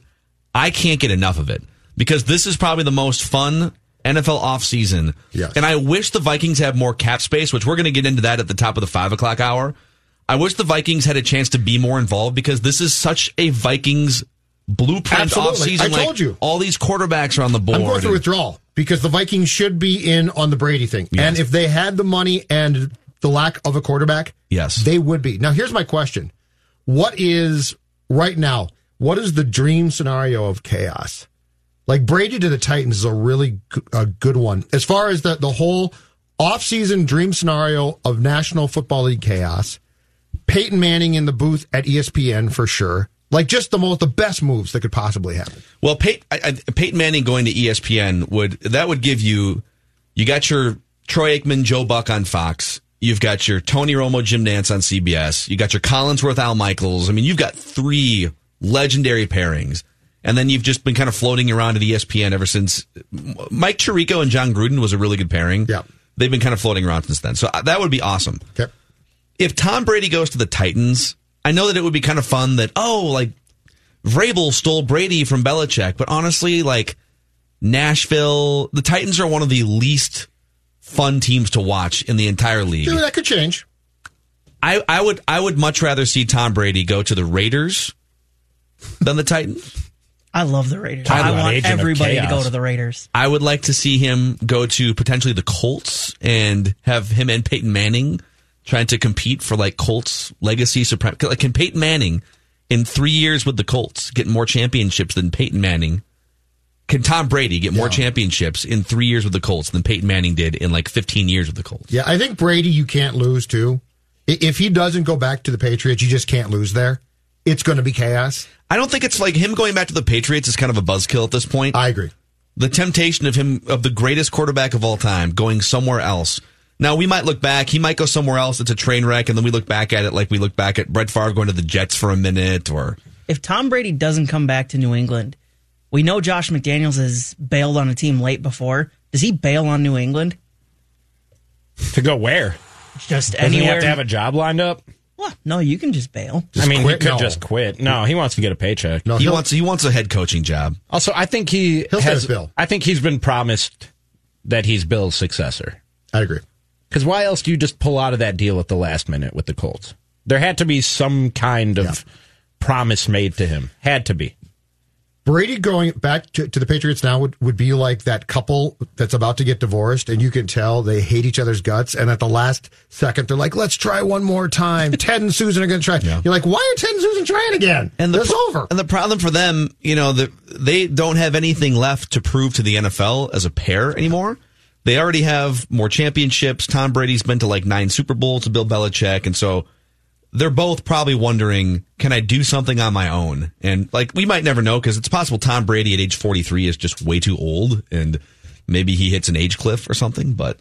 I can't get enough of it because this is probably the most fun NFL offseason. Yes. And I wish the Vikings had more cap space, which we're going to get into that at the top of the five o'clock hour. I wish the Vikings had a chance to be more involved because this is such a Vikings blueprint Absolutely. offseason. I like, you. all these quarterbacks are on the board. I'm going through and- withdrawal because the Vikings should be in on the Brady thing. And if they had the money and the lack of a quarterback, Yes. they would be. Now, here's my question. What is, right now, what is the dream scenario of chaos? Like Brady to the Titans is a really g- a good one. As far as the, the whole offseason dream scenario of National Football League chaos, Peyton Manning in the booth at ESPN for sure. Like just the most, the best moves that could possibly happen. Well, Pey- I, I, Peyton Manning going to ESPN would that would give you you got your Troy Aikman, Joe Buck on Fox. You've got your Tony Romo, Jim Nantz on CBS. You got your Collinsworth, Al Michaels. I mean, you've got three legendary pairings, and then you've just been kind of floating around at ESPN ever since. Mike Tirico and Jon Gruden was a really good pairing. Yeah. they've been kind of floating around since then. So uh, that would be awesome Okay. If Tom Brady goes to the Titans, I know that it would be kind of fun that, oh, like Vrabel stole Brady from Belichick. But honestly, like Nashville, the Titans are one of the least fun teams to watch in the entire league. Yeah, that could change. I, I would I would much rather see Tom Brady go to the Raiders than the Titans. I love the Raiders. Talk I want everybody to go to the Raiders. I would like to see him go to potentially the Colts and have him and Peyton Manning trying to compete for like Colts legacy supreme. Like, can Peyton Manning in three years with the Colts get more championships than Peyton Manning? Can Tom Brady get more Yeah. championships in three years with the Colts than Peyton Manning did in like 15 years with the Colts? Yeah, I think Brady, you can't lose too. If he doesn't go back to the Patriots, you just can't lose there. It's going to be chaos. I don't think it's like him going back to the Patriots is kind of a buzzkill at this point. I agree. the temptation of him of the greatest quarterback of all time going somewhere else. Now we might look back, he might go somewhere else. It's a train wreck, and then we look back at it like we look back at Brett Favre going to the Jets for a minute, or If Tom Brady doesn't come back to New England, we know Josh McDaniels has bailed on a team late before. Does he bail on New England? To go where? Just Doesn't he anywhere? have to have a job lined up? What? No, you can just bail. I mean, quit? he could No. just quit. No, he wants to get a paycheck. No, he wants he wants a head coaching job. Also, I think he He'll has. Bill. I think he's been promised that he's Bill's successor. I agree. Because why else do you just pull out of that deal at the last minute with the Colts? There had to be some kind of Yeah. promise made to him. Had to be. Brady going back to, to the Patriots now would, would be like that couple that's about to get divorced, and you can tell they hate each other's guts. And at the last second, they're like, "Let's try one more time." [LAUGHS] Ted and Susan are going to try. You're like, "Why are Ted and Susan trying again?" And the it's pro- over. And the problem for them, you know, the, they don't have anything left to prove to the NFL as a pair anymore. They already have more championships. Tom Brady's been to like nine Super Bowls to Bill Belichick, and so they're both probably wondering, can I do something on my own? And like, we might never know because it's possible Tom Brady at age 43 is just way too old and maybe he hits an age cliff or something. But,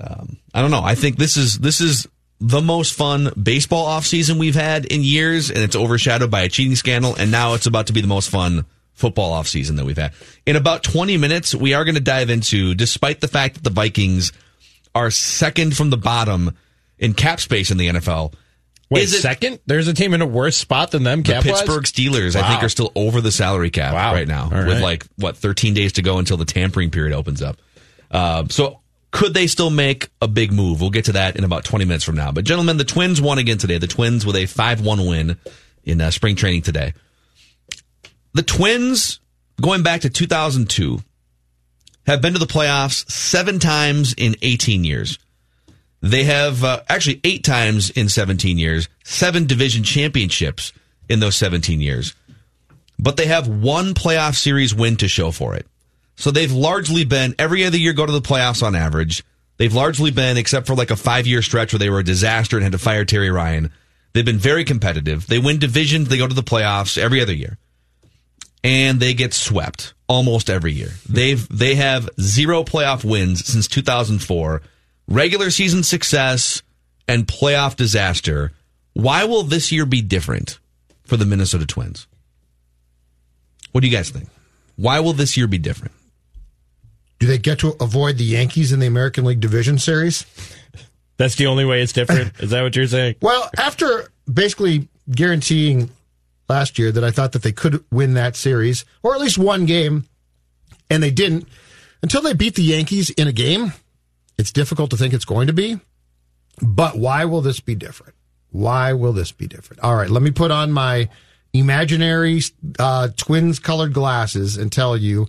um, I don't know. I think this is, this is the most fun baseball offseason we've had in years and it's overshadowed by a cheating scandal. And now it's about to be the most fun football offseason that we've had. In about 20 minutes, we are going to dive into, despite the fact that the Vikings are second from the bottom in cap space in the NFL. Wait, Is it- second? There's a team in a worse spot than them. The? Pittsburgh Steelers, I think, are still over the salary cap Wow. right now, All with like what 13 days to go until the tampering period opens up. Uh, so, could they still make a big move? We'll get to that in about 20 minutes from now. But, gentlemen, the Twins won again today. The Twins with a 5-1 win in uh, spring training today. The Twins, going back to 2002, have been to the playoffs seven times in 18 years. They have uh, actually eight times in 17 years, seven division championships in those 17 years. But they have one playoff series win to show for it. So they've largely been every other year go to the playoffs on average. They've largely been, except for like a five year stretch where they were a disaster and had to fire Terry Ryan. They've been very competitive. They win divisions. They go to the playoffs every other year. And they get swept almost every year. They've they have zero playoff wins since 2004. Regular season success and playoff disaster. Why will this year be different for the Minnesota Twins? What do you guys think? Why will this year be different? Do they get to avoid the Yankees in the American League Division Series? That's the only way it's different. Is that what you're saying? Well, after basically guaranteeing last year that I thought that they could win that series, or at least one game, and they didn't, until they beat the Yankees in a game, it's difficult to think it's going to be. But why will this be different? Why will this be different? All right, let me put on my imaginary uh, twins colored glasses and tell you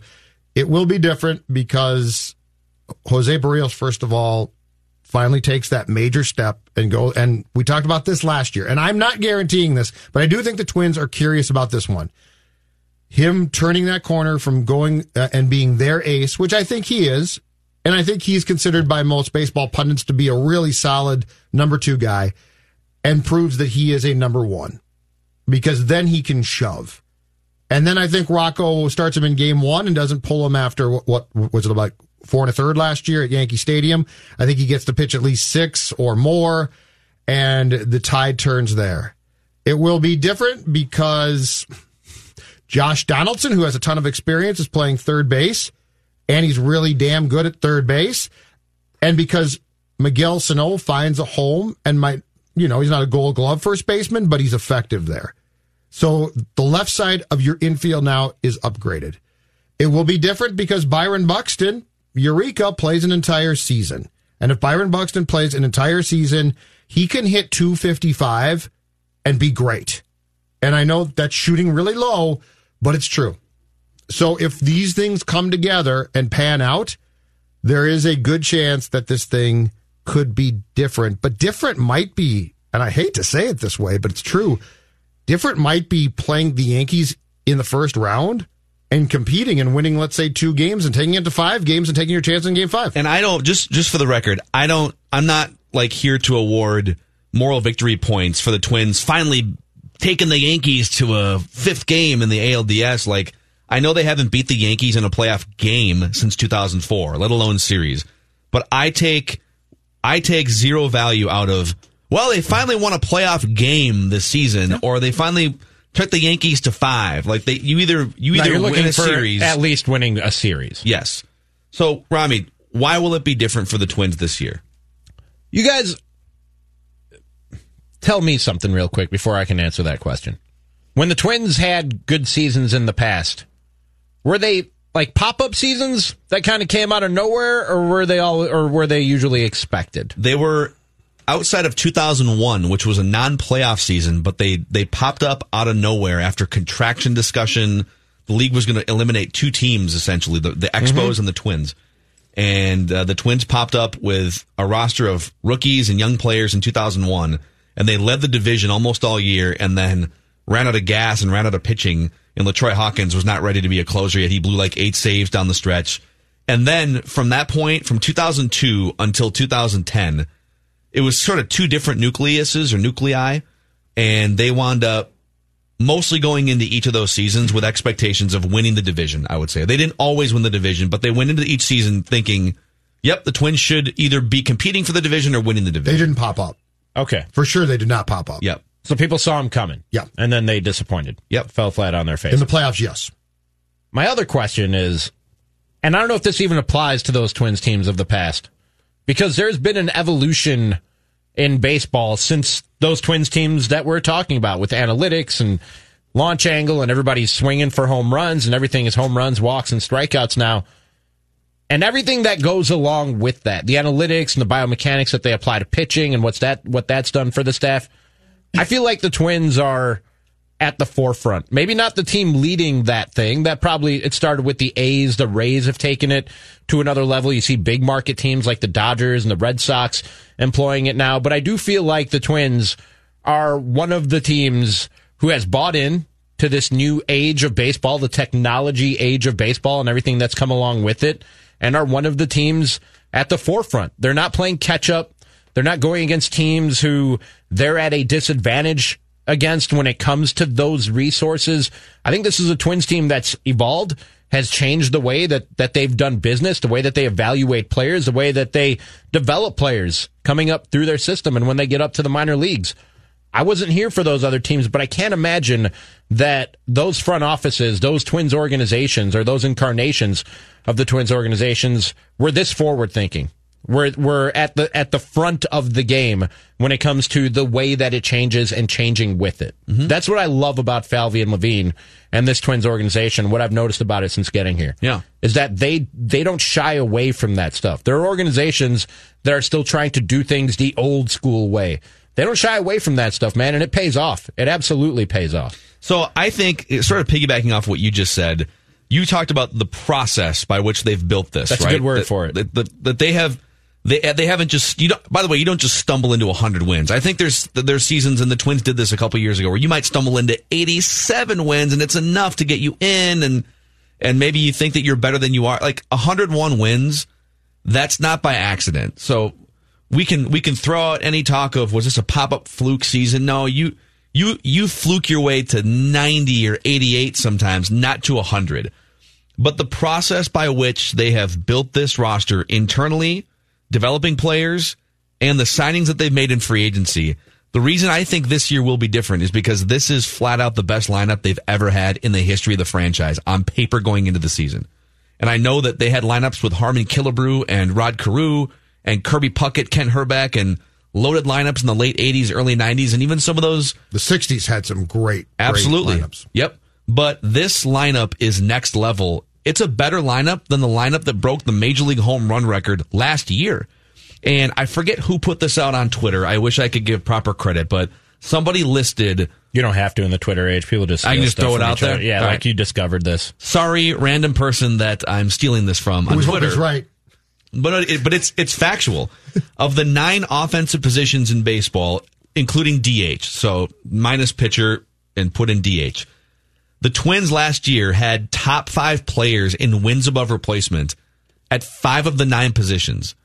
it will be different because Jose Berrios, first of all, finally takes that major step and go. And we talked about this last year, and I'm not guaranteeing this, but I do think the Twins are curious about this one. Him turning that corner from going uh, and being their ace, which I think he is, and I think he's considered by most baseball pundits to be a really solid number two guy, and proves that he is a number one because then he can shove. And then I think Rocco starts him in game one and doesn't pull him after what, what was it like four and a third last year at Yankee Stadium. I think he gets to pitch at least six or more, and the tide turns there. It will be different because Josh Donaldson, who has a ton of experience, is playing third base, and he's really damn good at third base. And because Miguel Sano finds a home and might, you know, he's not a gold glove first baseman, but he's effective there. So the left side of your infield now is upgraded. It will be different because Byron Buxton, Eureka, plays an entire season. And if Byron Buxton plays an entire season, he can hit 255 and be great. And I know that's shooting really low, but it's true. So if these things come together and pan out, there is a good chance that this thing could be different. But different might be, and I hate to say it this way, but it's true. Different might be playing the Yankees in the first round and competing and winning, let's say, two games and taking it to five games and taking your chance in game five. And I don't just just for the record, I don't. I'm not like here to award moral victory points for the Twins finally taking the Yankees to a fifth game in the ALDS. Like I know they haven't beat the Yankees in a playoff game since 2004, let alone series. But I take I take zero value out of well, they finally won a playoff game this season, or they finally took the Yankees to five. Like they, you either you either you're win series, at least winning a series. yes. So Rami, why will it be different for the Twins this year? You guys tell me something real quick before I can answer that question. When the Twins had good seasons in the past, were they like pop-up seasons that kind of came out of nowhere or were they all or were they usually expected? They were outside of 2001, which was a non-playoff season, but they they popped up out of nowhere after contraction discussion. The league was going to eliminate two teams essentially, the, the Expos and the Twins. And uh, the Twins popped up with a roster of rookies and young players in 2001, and they led the division almost all year, and then ran out of gas and ran out of pitching. And LaTroy Hawkins was not ready to be a closer yet. He blew like eight saves down the stretch. And then from that point, from 2002 until 2010, it was sort of two different nucleuses or nuclei, and they wound up mostly going into each of those seasons with expectations of winning the division. I would say they didn't always win the division, but they went into each season thinking, "Yep, the Twins should either be competing for the division or winning the division. They didn't pop up. Okay. For sure, they did not pop up. Yep. So people saw them coming. Yeah. And then they disappointed. Yep. Fell flat on their face. In the playoffs, yes. My other question is, and I don't know if this even applies to those Twins teams of the past, because there's been an evolution in baseball since those Twins teams that we're talking about with analytics and launch angle and everybody's swinging for home runs and everything is home runs, walks, and strikeouts now. And everything that goes along with that, the analytics and the biomechanics that they apply to pitching and what's that, what that's done for the staff. I feel like the Twins are at the forefront. Maybe not the team leading that thing. That probably it started with the A's. The Rays have taken it to another level. You see big market teams like the Dodgers and the Red Sox employing it now. But I do feel like the Twins are one of the teams who has bought in to this new age of baseball, the technology age of baseball and everything that's come along with it, and are one of the teams at the forefront. They're not playing catch up. They're not going against teams who they're at a disadvantage against when it comes to those resources. I think this is a Twins team that's evolved, has changed the way that, that they've done business, the way that they evaluate players, the way that they develop players coming up through their system and when they get up to the minor leagues. I wasn't here for those other teams, but I can't imagine that those front offices, those Twins organizations, or those incarnations of the Twins organizations were this forward thinking. We're we're at the at the front of the game when it comes to the way that it changes and changing with it. Mm-hmm. That's what I love about Falvey and Levine and this Twins organization. What I've noticed about it since getting here, Yeah. is that they they don't shy away from that stuff. There are organizations that are still trying to do things the old school way. They don't shy away from that stuff, man, and it pays off. It absolutely pays off. So I think, sort of piggybacking off what you just said, you talked about the process by which they've built this. That's a good word that, for it. That, that, that they have. They, uh, they haven't just you don't, by the way you don't just stumble into 100 wins. I think there's there's seasons and the twins did this a couple years ago where you might stumble into 87 wins and it's enough to get you in and and maybe you think that you're better than you are. Like 101 wins that's not by accident. So we can we can throw out any talk of was this a pop-up fluke season? No you you you fluke your way to 90 or 88 sometimes not to 100 but the process by which they have built this roster internally developing players and the signings that they've made in free agency the reason I think this year will be different is because this is flat out the best lineup they've ever had in the history of the franchise on paper going into the season. And I know that they had lineups with Harmon Killebrew and Rod Carew and Kirby Puckett, Kent Hrbek, and loaded lineups in the late 80s, early 90s, and even some of those. The 60s had some great, Absolutely. great lineups. Yep. But this lineup is next level. It's a better lineup than the lineup that broke the Major League home run record last year. And I forget who put this out on Twitter. I wish I could give proper credit, but somebody listed. You don't have to in the Twitter age. People just I can just throw it out each other. there? Yeah, All like right. you discovered this. Sorry, random person that I'm stealing this from on We hope Twitter. he's right. But uh, it, but it's it's factual. of the nine offensive positions in baseball, including DH, so minus pitcher and put in DH, the Twins last year had top five players in wins above replacement at five of the nine positions.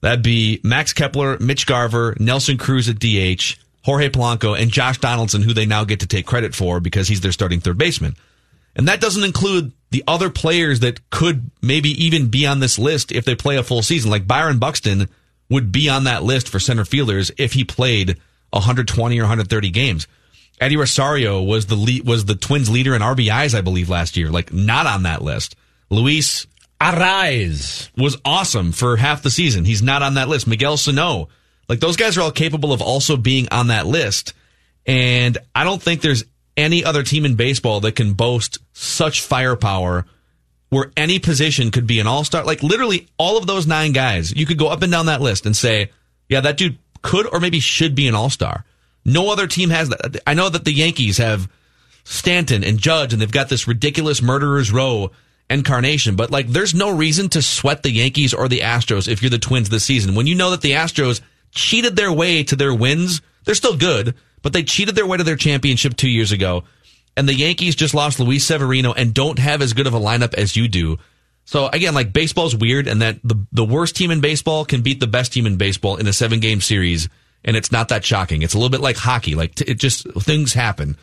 That'd be Max Kepler, Mitch Garver, Nelson Cruz at DH, Jorge Polanco, and Josh Donaldson, who they now get to take credit for because he's their starting third baseman. And that doesn't include the other players that could maybe even be on this list if they play a full season. Like Byron Buxton would be on that list for center fielders if he played 120 or 130 games. Eddie Rosario was the lead, was the Twins leader in RBIs, I believe, last year. Like not on that list. Luis Arraez was awesome for half the season. He's not on that list. Miguel Sano, like those guys are all capable of also being on that list. And I don't think there's any other team in baseball that can boast such firepower where any position could be an all star. Like literally all of those nine guys, you could go up and down that list and say, yeah, that dude could or maybe should be an all star. No other team has that. I know that the Yankees have Stanton and Judge, and they've got this ridiculous murderers row incarnation. But like, there's no reason to sweat the Yankees or the Astros if you're the Twins this season. When you know that the Astros cheated their way to their wins, they're still good, but they cheated their way to their championship two years ago. And the Yankees just lost Luis Severino and don't have as good of a lineup as you do. So again, like baseball's weird, and that the the worst team in baseball can beat the best team in baseball in a seven game series, and it's not that shocking. It's a little bit like hockey. Like t- it just things happen.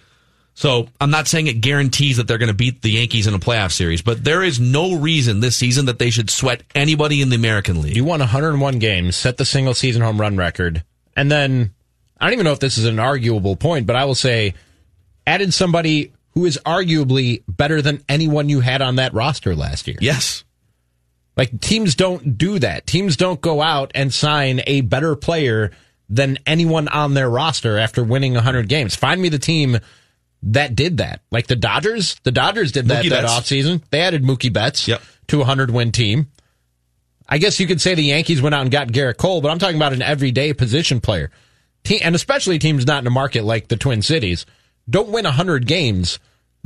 So I'm not saying it guarantees that they're going to beat the Yankees in a playoff series, but there is no reason this season that they should sweat anybody in the American League. You won 101 games, set the single season home run record, and then I don't even know if this is an arguable point, but I will say added somebody who is arguably better than anyone you had on that roster last year. Yes. Like teams don't do that. Teams don't go out and sign a better player than anyone on their roster after winning 100 games. Find me the team that did that. Like the Dodgers, the Dodgers did that Mookie that Betts. offseason. They added Mookie Betts Yep. to a 100 win team. I guess you could say the Yankees went out and got Gerrit Cole, but I'm talking about an everyday position player. Te- and especially teams not in a market like the Twin Cities don't win 100 games,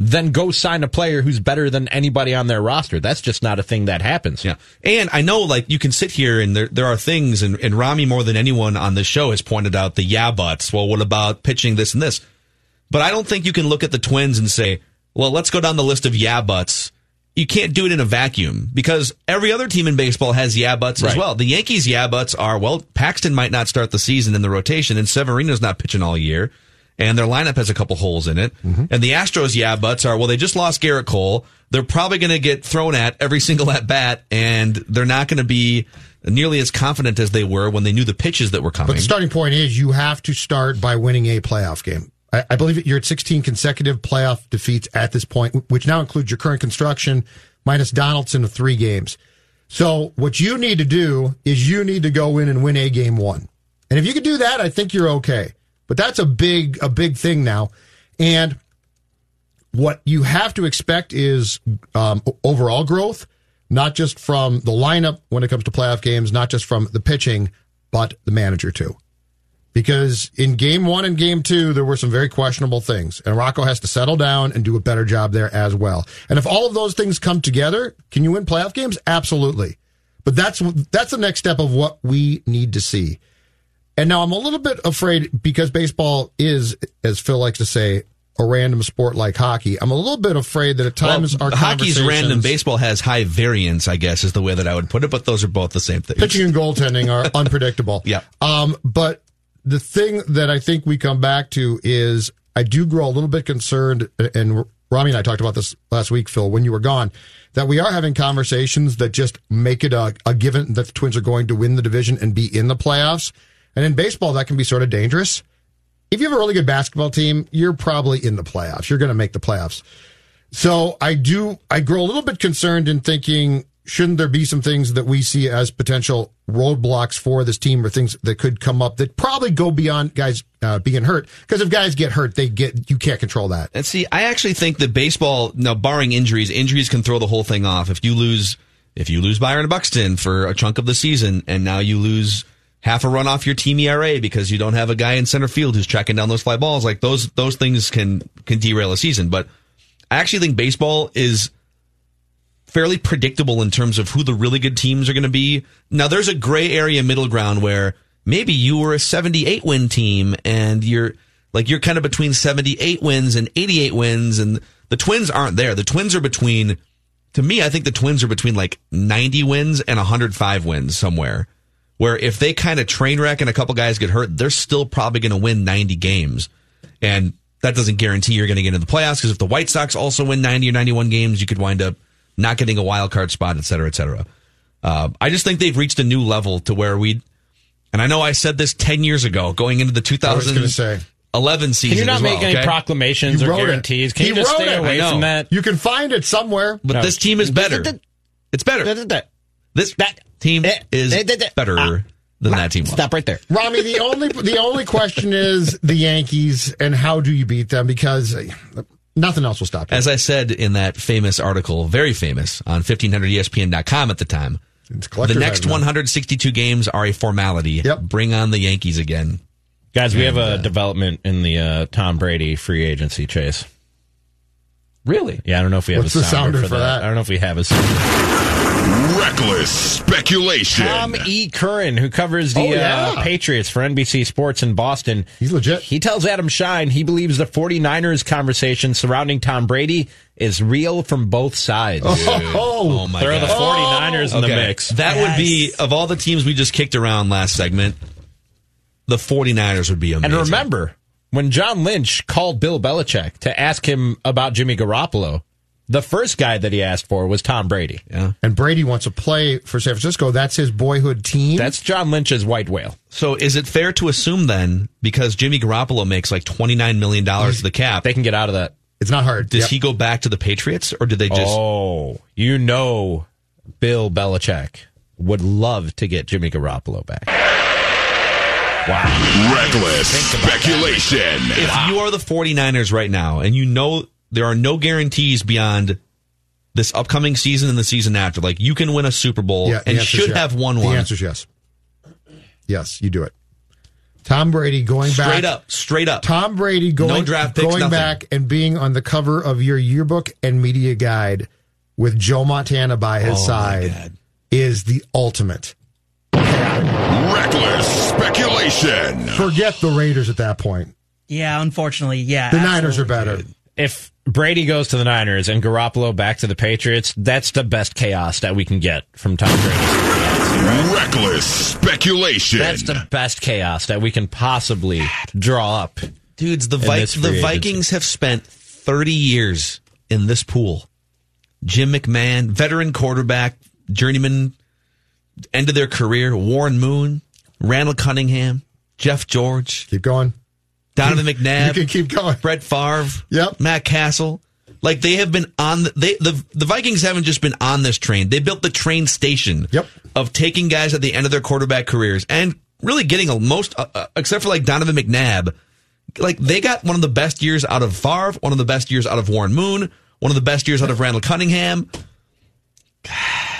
then go sign a player who's better than anybody on their roster. That's just not a thing that happens. Yeah. And I know, like, you can sit here and there, there are things, and, and Rami, more than anyone on this show, has pointed out the yeah buts. Well, what about pitching this and this? But I don't think you can look at the Twins and say, well, let's go down the list of yeah buts. You can't do it in a vacuum because every other team in baseball has yeah buts as well. The Yankees yeah buts are, well, Paxton might not start the season in the rotation and Severino's not pitching all year. And their lineup has a couple holes in it. Mm-hmm. And the Astros, yeah, buts are well, they just lost Gerrit Cole. They're probably going to get thrown at every single at bat, and they're not going to be nearly as confident as they were when they knew the pitches that were coming. But the starting point is you have to start by winning a playoff game. I, I believe you're at 16 consecutive playoff defeats at this point, which now includes your current construction minus Donaldson of three games. So what you need to do is you need to go in and win a game one. And if you can do that, I think you're okay. But that's a big, a big thing now. And what you have to expect is um, overall growth, not just from the lineup when it comes to playoff games, not just from the pitching, but the manager too. Because in game one and game two, there were some very questionable things, and Rocco has to settle down and do a better job there as well. And if all of those things come together, can you win playoff games? Absolutely. But that's that's the next step of what we need to see. And now I'm a little bit afraid because baseball is, as Phil likes to say, a random sport like hockey. I'm a little bit afraid that at times well, our hockey's random. Baseball has high variance, I guess, is the way that I would put it. But those are both the same thing. pitching and goaltending are [LAUGHS] unpredictable. Yeah. Um, but the thing that I think we come back to is I do grow a little bit concerned, and Rami and I talked about this last week, Phil, when you were gone, that we are having conversations that just make it a, a given that the Twins are going to win the division and be in the playoffs. And in baseball, that can be sort of dangerous. If you have a really good basketball team, you're probably in the playoffs. You're going to make the playoffs. So I do, I grow a little bit concerned in thinking, shouldn't there be some things that we see as potential roadblocks for this team or things that could come up that probably go beyond guys uh, being hurt? Because if guys get hurt, they get, you can't control that. And see, I actually think that baseball, now barring injuries, injuries can throw the whole thing off. If you lose, if you lose Byron Buxton for a chunk of the season, and now you lose half a run off your team ERA because you don't have a guy in center field who's tracking down those fly balls, like those those things can can derail a season. But I actually think baseball is fairly predictable in terms of who the really good teams are going to be. Now there's a gray area middle ground where maybe you were a 78 win team and you're like you're kind of between 78 wins and 88 wins and the Twins aren't there. The Twins are between to me I think the Twins are between like 90 wins and 105 wins somewhere. Where if they kind of train wreck and a couple guys get hurt, they're still probably going to win 90 games. And that doesn't guarantee you're going to get into the playoffs because if the White Sox also win 90 or 91 games, you could wind up not getting a wild card spot, et cetera, et cetera. Uh, I just think they've reached a new level to where we, and I know I said this 10 years ago going into the I was going to say. 2011 season. Can you not as well, make any okay? proclamations or wrote it. guarantees? Can He you just wrote stay it. away I know. from that? You can find it somewhere. But No. this team is better. It's better. This that team is better than that team was. Stop right there. Rami, the only the only question is the Yankees and how do you beat them? Because uh, nothing else will stop you. As I said in that famous article, very famous on 1500ESPN.com at the time, the next 162 games are a formality. Yep. Bring on the Yankees again. Guys, we have a uh, development in the uh, Tom Brady free agency chase. Really? Yeah, I don't know if we have What's a the sounder, sounder for, for that. that? I don't know if we have a sounder. Reckless speculation. Tom E. Curran, who covers the Oh, yeah. uh, Patriots for NBC Sports in Boston. He's legit. He tells Adam Schein he believes the 49ers conversation surrounding Tom Brady is real from both sides. Oh, my Throw God. Are the 49ers in the mix. That would be, of all the teams we just kicked around last segment, the 49ers would be amazing. And remember, when John Lynch called Bill Belichick to ask him about Jimmy Garoppolo, the first guy that he asked for was Tom Brady. Yeah. and Brady wants to play for San Francisco. That's his boyhood team. That's John Lynch's white whale. So is it fair to assume then, because Jimmy Garoppolo makes like $29 million to the cap, They can get out of that. it's not hard. does Yep. he go back to the Patriots or did they just. Oh, you know, Bill Belichick would love to get Jimmy Garoppolo back. Wow. Reckless speculation. If you are the 49ers right now and you know there are no guarantees beyond this upcoming season and the season after, like you can win a Super Bowl Yeah, and should yes. have won one. The one. answer's yes. Yes, you do it. Tom Brady going back Straight up, straight up. Tom Brady going, No draft picks, going nothing. back and being on the cover of your yearbook and media guide with Joe Montana by his Oh, side is the ultimate. Reckless speculation. Forget the Raiders at that point. Yeah, unfortunately, yeah. The Niners are absolutely. better. If Brady goes to the Niners and Garoppolo back to the Patriots, that's the best chaos that we can get from Tom Brady. Reckless speculation. That's the best chaos that we can possibly draw up Dudes, the, Vi- this free the agency. Vikings have spent 30 years in this pool. Jim McMahon, veteran quarterback, journeyman, end of their career. Warren Moon, Randall Cunningham, Jeff George, Keep going. Donovan McNabb. You can keep going. Brett Favre, Yep. Matt Cassel. Like they have been on the, they the the Vikings haven't just been on this train. They built the train station Yep. of taking guys at the end of their quarterback careers and really getting a most uh, uh, except for like Donovan McNabb, like they got one of the best years out of Favre, one of the best years out of Warren Moon, one of the best years out of Randall Cunningham.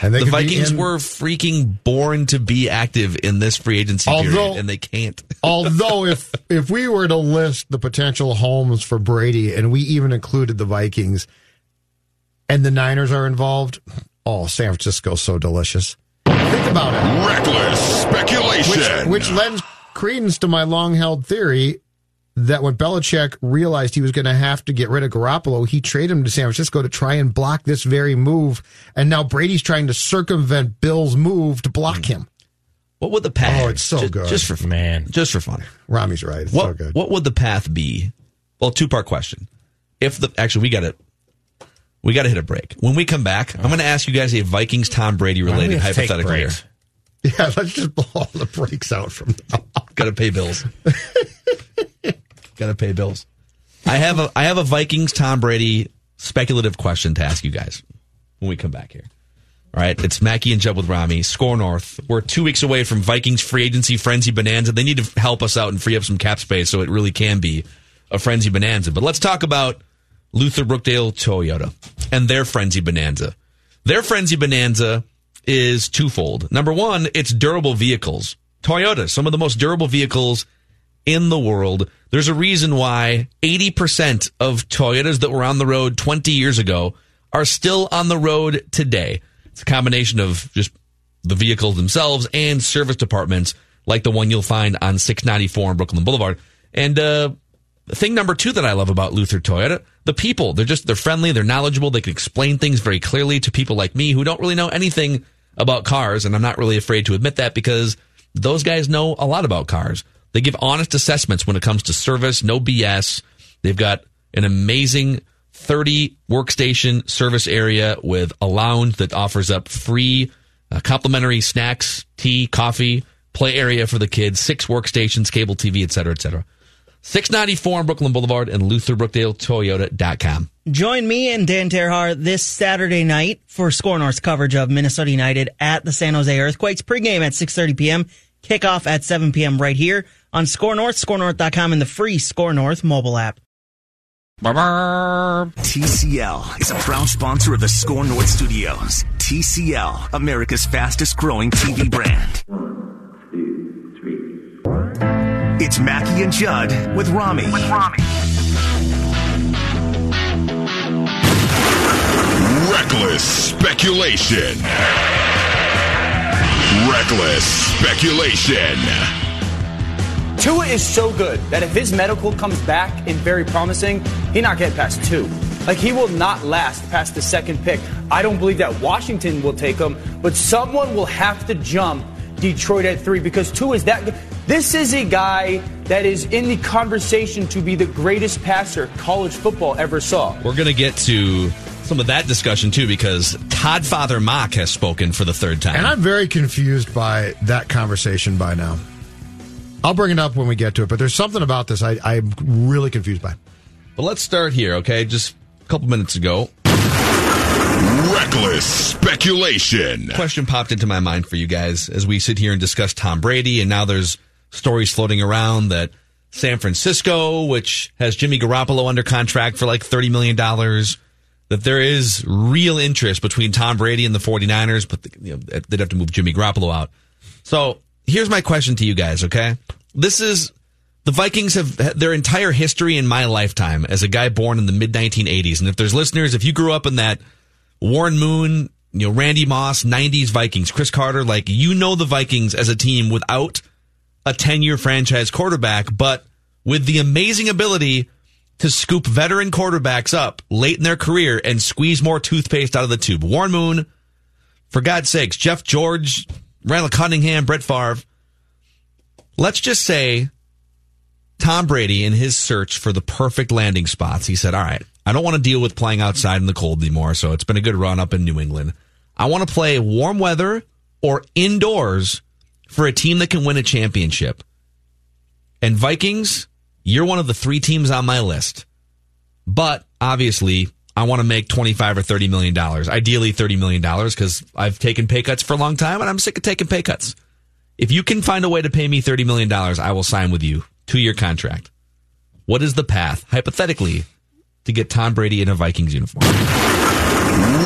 And they The Vikings in- were freaking born to be active in this free agency Although- period, and they can't. [LAUGHS] Although, if if we were to list the potential homes for Brady, and we even included the Vikings, and the Niners are involved, oh, San Francisco's so delicious. Think about it. Reckless Which, speculation. which lends credence to my long held theory that when Belichick realized he was going to have to get rid of Garoppolo, he traded him to San Francisco to try and block this very move. And now Brady's trying to circumvent Bill's move to block hmm. him. What would the path? Oh, it's so ju- good. Just for Man. just for fun. Rami's right. It's what so good. what would the path be? Well, two part question. If the actually we got it. we got to hit a break. When we come back, I'm going to ask you guys a Vikings Tom Brady Why do we related have to take hypothetical here. [LAUGHS] Yeah, let's just blow all the brakes out from now. Got to pay bills. [LAUGHS] got to pay bills. I have a I have a Vikings Tom Brady speculative question to ask you guys when we come back here. All right, it's Mackey and Judd with Rami. Score North. We're two weeks away from Vikings free agency frenzy bonanza. They need to help us out and free up some cap space so it really can be a frenzy bonanza. But let's talk about Luther Brookdale Toyota and their frenzy bonanza. Their frenzy bonanza is twofold. Number one, it's durable vehicles. Toyota, some of the most durable vehicles in the world. There's a reason why 80% of Toyotas that were on the road 20 years ago are still on the road today. It's a combination of just the vehicles themselves and service departments like the one you'll find on 694 on Brooklyn Boulevard. And uh, thing number two that I love about Luther Toyota, the people. They're just they're friendly, they're knowledgeable, they can explain things very clearly to people like me who don't really know anything about cars, and I'm not really afraid to admit that because those guys know a lot about cars. They give honest assessments when it comes to service, no BS. They've got an amazing 30 workstation service area with a lounge that offers up free uh, complimentary snacks, tea, coffee, play area for the kids, six workstations, cable TV, et cetera, et cetera. 694 on Brooklyn Boulevard and LutherBrookdaleToyota.com. Join me and Dan Terhar this Saturday night for Score North's coverage of Minnesota United at the San Jose Earthquakes. Pregame at 6.30 p.m. Kickoff at 7 p.m. right here on Score North, scorenorth.com, and the free Score North mobile app. TCL is a proud sponsor of the Score North Studios. TCL, America's fastest growing TV brand. One, two, three. It's Mackey and Judd with Rami. With Rami. Reckless speculation. Reckless speculation. Tua is so good that if his medical comes back and very promising, he not get past two. Like he will not last past the second pick. I don't believe that Washington will take him, but someone will have to jump Detroit at three because two is that. This is a guy that is in the conversation to be the greatest passer college football ever saw. We're going to get to some of that discussion too because Todd Father Mock has spoken for the third time. And I'm very confused by that conversation by now. I'll bring it up when we get to it, but there's something about this I, I'm really confused by. But let's start here, okay? Just a couple minutes ago, Reckless speculation. question popped into my mind for you guys as we sit here and discuss Tom Brady, and now there's stories floating around that San Francisco, which has Jimmy Garoppolo under contract for like $30 million, that there is real interest between Tom Brady and the 49ers, but you know, they'd have to move Jimmy Garoppolo out. So here's my question to you guys, okay? This is the Vikings have their entire history in my lifetime as a guy born in the mid 1980s. And if there's listeners, if you grew up in that Warren Moon, you know, Randy Moss, 90s Vikings, Cris Carter, like you know the Vikings as a team without a 10 year franchise quarterback, but with the amazing ability to scoop veteran quarterbacks up late in their career and squeeze more toothpaste out of the tube. Warren Moon, for God's sakes, Jeff George, Randall Cunningham, Brett Favre. Let's just say Tom Brady, in his search for the perfect landing spots, he said, All right, I don't want to deal with playing outside in the cold anymore. So it's been a good run up in New England. I want to play warm weather or indoors for a team that can win a championship. And Vikings, you're one of the three teams on my list. But obviously, I want to make 25 or 30 million dollars. Ideally 30 million dollars because I've taken pay cuts for a long time and I'm sick of taking pay cuts. If you can find a way to pay me 30 million dollars, I will sign with you. 2-year contract. What is the path hypothetically to get Tom Brady in a Vikings uniform?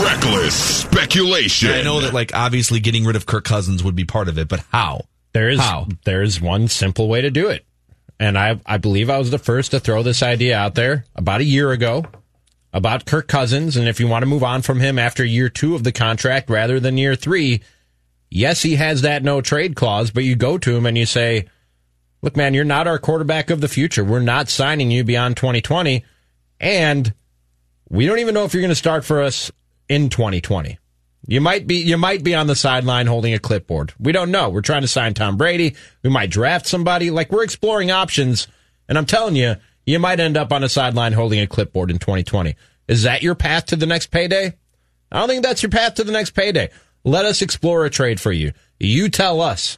Reckless speculation. I know that like obviously getting rid of Kirk Cousins would be part of it, but how? There is How? there is one simple way to do it. And I I believe I was the first to throw this idea out there about a year ago about Kirk Cousins and if you want to move on from him after year 2 of the contract rather than year 3, yes, he has that no trade clause, but you go to him and you say, "Look man, you're not our quarterback of the future. We're not signing you beyond 2020 and we don't even know if you're going to start for us in 2020." You might be you might be on the sideline holding a clipboard. We don't know. We're trying to sign Tom Brady. We might draft somebody. Like we're exploring options, and I'm telling you, you might end up on a sideline holding a clipboard in 2020. Is that your path to the next payday? I don't think that's your path to the next payday. Let us explore a trade for you. You tell us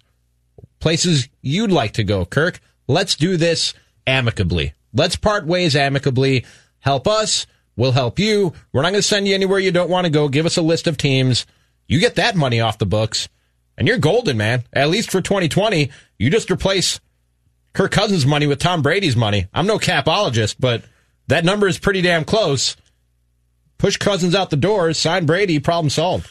places you'd like to go, Kirk. Let's do this amicably. Let's part ways amicably. Help us. We'll help you. We're not going to send you anywhere you don't want to go. Give us a list of teams. You get that money off the books, and you're golden, man. At least for 2020, you just replace Kirk Cousins' money with Tom Brady's money. I'm no capologist, but that number is pretty damn close. Push Cousins out the door, sign Brady, problem solved.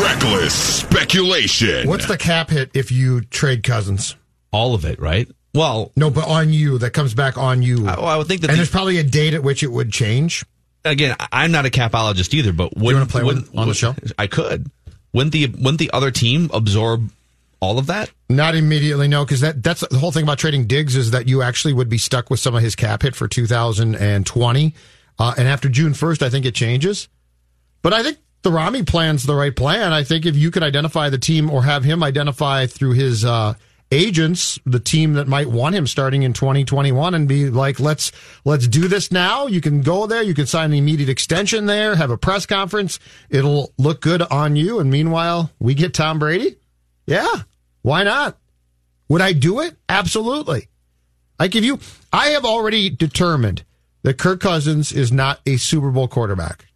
Reckless speculation. What's the cap hit if you trade Cousins? All of it, right? Well, No, but on you that comes back on you. I, well, I would think that and the- there's probably a date at which it would change. again, I- I'm not a capologist either, but wouldn't, wanna play one wouldn't- on the show? I could. Wouldn't the wouldn't the other team absorb all of that? Not immediately, no, because that that's the whole thing about trading Diggs is that you actually would be stuck with some of his cap hit for 2020, uh, and after June 1st, I think it changes. But I think the Rami plan's the right plan. I think if you could identify the team or have him identify through his uh, agents the team that might want him starting in 2021 and be like, let's let's do this now. You can go there. You can sign the immediate extension there. Have a press conference. It'll look good on you. And meanwhile, we get Tom Brady. Yeah, why not? Would I do it? Absolutely. I give you. I have already determined that Kirk Cousins is not a Super Bowl quarterback.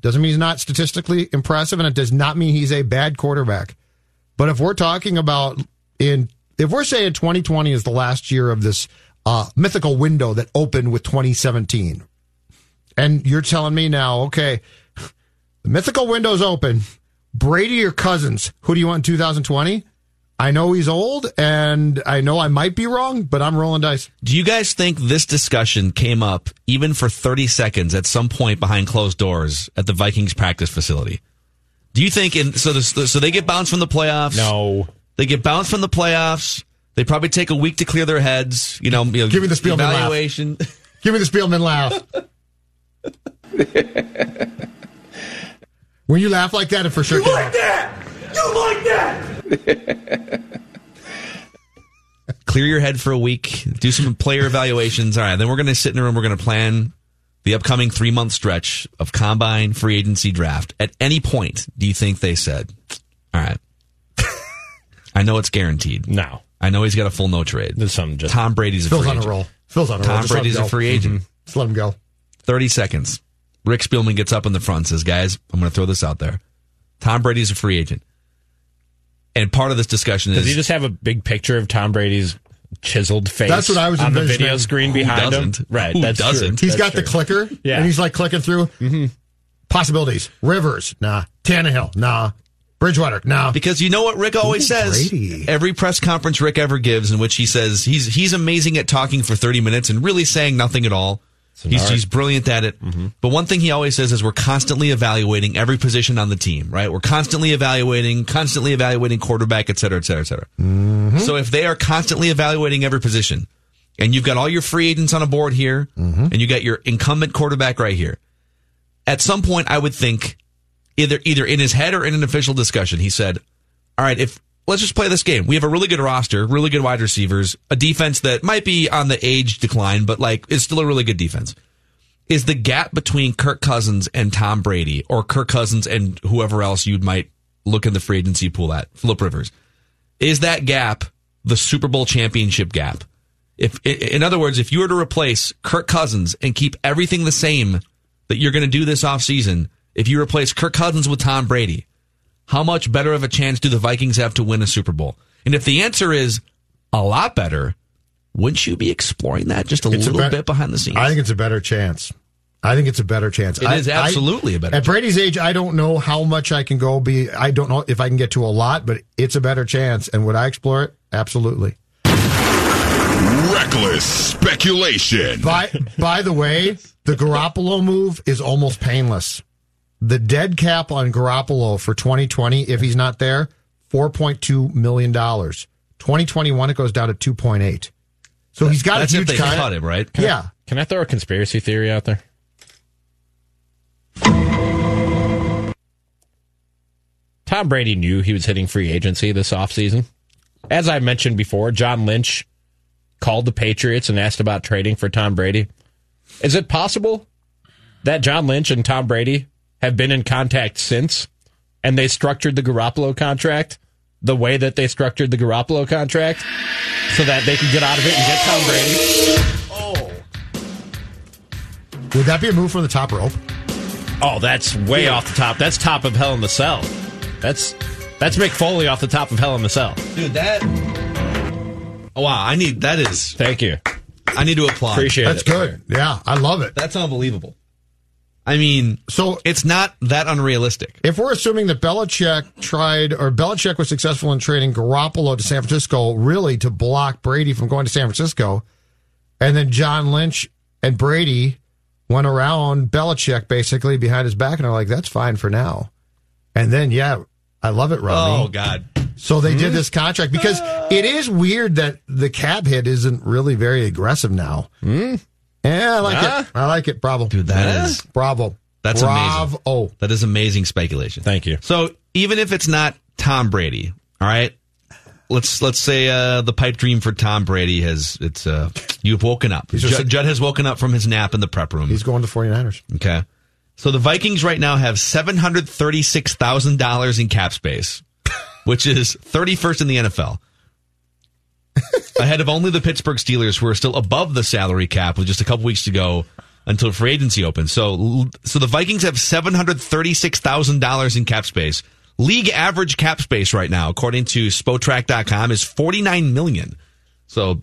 Doesn't mean he's not statistically impressive, and it does not mean he's a bad quarterback. But if we're talking about in, if we're saying 2020 is the last year of this uh, mythical window that opened with 2017, and you're telling me now, okay, the mythical window's open. Brady or Cousins? Who do you want in 2020? I know he's old, and I know I might be wrong, but I'm rolling dice. Do you guys think this discussion came up even for 30 seconds at some point behind closed doors at the Vikings practice facility? Do you think in so this, so they get bounced from the playoffs? No. They get bounced from the playoffs. They probably take a week to clear their heads. You know, you know Give me the Spielman laugh. [LAUGHS] Give me the Spielman laugh. [LAUGHS] when you laugh like that, it for sure. You like that? You like that? Clear your head for a week, do some player evaluations. All right, then we're going to sit in a room. We're going to plan the upcoming three month stretch of combine, free agency, draft. At any point, do you think they said, "All right, [LAUGHS] I know it's guaranteed. No. I know he's got a full no trade. There's something just Tom Brady's a Phil's free on a agent. roll. Phil's on a roll. Tom let him Brady's a free agent. Mm-hmm. Just let him go. 30 seconds. Rick Spielman gets up in the front and says, Guys, I'm going to throw this out there. Tom Brady's a free agent. And part of this discussion Does is Does he just have a big picture of Tom Brady's chiseled face That's what I was on the video screen behind him? doesn't? Right, Who that's doesn't? He's That's got the clicker, Yeah. and he's like clicking through mm-hmm. possibilities. Rivers, nah. Tannehill, nah. Bridgewater, nah. Because you know what Rick always Ooh, says. Brady. Every press conference Rick ever gives, in which he says he's he's amazing at talking for thirty minutes and really saying nothing at all. He's, he's brilliant at it. But one thing he always says is we're constantly evaluating every position on the team, right? We're constantly evaluating, constantly evaluating quarterback, et cetera, et cetera, et cetera. So if they are constantly evaluating every position, and you've got all your free agents on a board here, and you got your incumbent quarterback right here, at some point I would think either either in his head or in an official discussion, he said, "All right, if let's just play this game. We have a really good roster, really good wide receivers, a defense that might be on the age decline, but like it's still a really good defense. Is the gap between Kirk Cousins and Tom Brady, or Kirk Cousins and whoever else you might look in the free agency pool at, Philip Rivers, is that gap the Super Bowl championship gap? If, in other words, if you were to replace Kirk Cousins and keep everything the same that you're going to do this offseason, if you replace Kirk Cousins with Tom Brady, how much better of a chance do the Vikings have to win a Super Bowl? And if the answer is a lot better, wouldn't you be exploring that just a It's little bet- bit behind the scenes? I think it's a better chance. I think it's a better chance. It I- is absolutely I- a better At Brady's age, I don't know how much I can go. Be I don't know if I can get to a lot, but it's a better chance. And would I explore it? Absolutely. Reckless speculation. By by the way, the Garoppolo move is almost painless. The dead cap on Garoppolo for 2020, if he's not there, 4.2 million dollars. 2021, it goes down to 2.8. So he's got That's a if huge they con- cut him, right? Yeah. Can I throw a conspiracy theory out there? Tom Brady knew he was hitting free agency this offseason. As I mentioned before, John Lynch called the Patriots and asked about trading for Tom Brady. Is it possible that John Lynch and Tom Brady have been in contact since and they structured the Garoppolo contract the way that they structured the Garoppolo contract so that they could get out of it and get Tom Brady? Oh. Would that be a move from the top rope? Oh, that's way off the top. That's top of Hell in the Cell. That's that's Mick Foley off the top of Hell in the Cell. Dude, that. Oh, wow. I need. That is. Thank you. I need to applaud. Appreciate That's it. good. Yeah, I love it. That's unbelievable. I mean, So it's not that unrealistic. if we're assuming that Belichick tried or Belichick was successful in trading Garoppolo to San Francisco, really to block Brady from going to San Francisco, and then John Lynch and Brady went around Belichick basically behind his back and are like, "That's fine for now." And then, yeah, I love it, Rodney. Oh God. So they did hmm? this contract because it is weird that the cap hit isn't really very aggressive now. Hmm? Yeah, I like Huh? it. I like it. Bravo, Dude, that is- bravo. That's bravo. amazing. Oh, That is amazing speculation. Thank you. So even if it's not Tom Brady, all right, let's let's say uh, the pipe dream for Tom Brady has it's uh, you've woken up. just- Judd, Judd has woken up from his nap in the prep room. he's going to 49ers. Okay, so the Vikings right now have seven hundred thirty six thousand dollars in cap space, [LAUGHS] which is thirty first in the NFL. [LAUGHS] Ahead of only the Pittsburgh Steelers, who are still above the salary cap with just a couple weeks to go until free agency opens. So, so the Vikings have seven hundred thirty-six thousand dollars in cap space. League average cap space right now, according to Spotrac.com, is forty-nine million. So,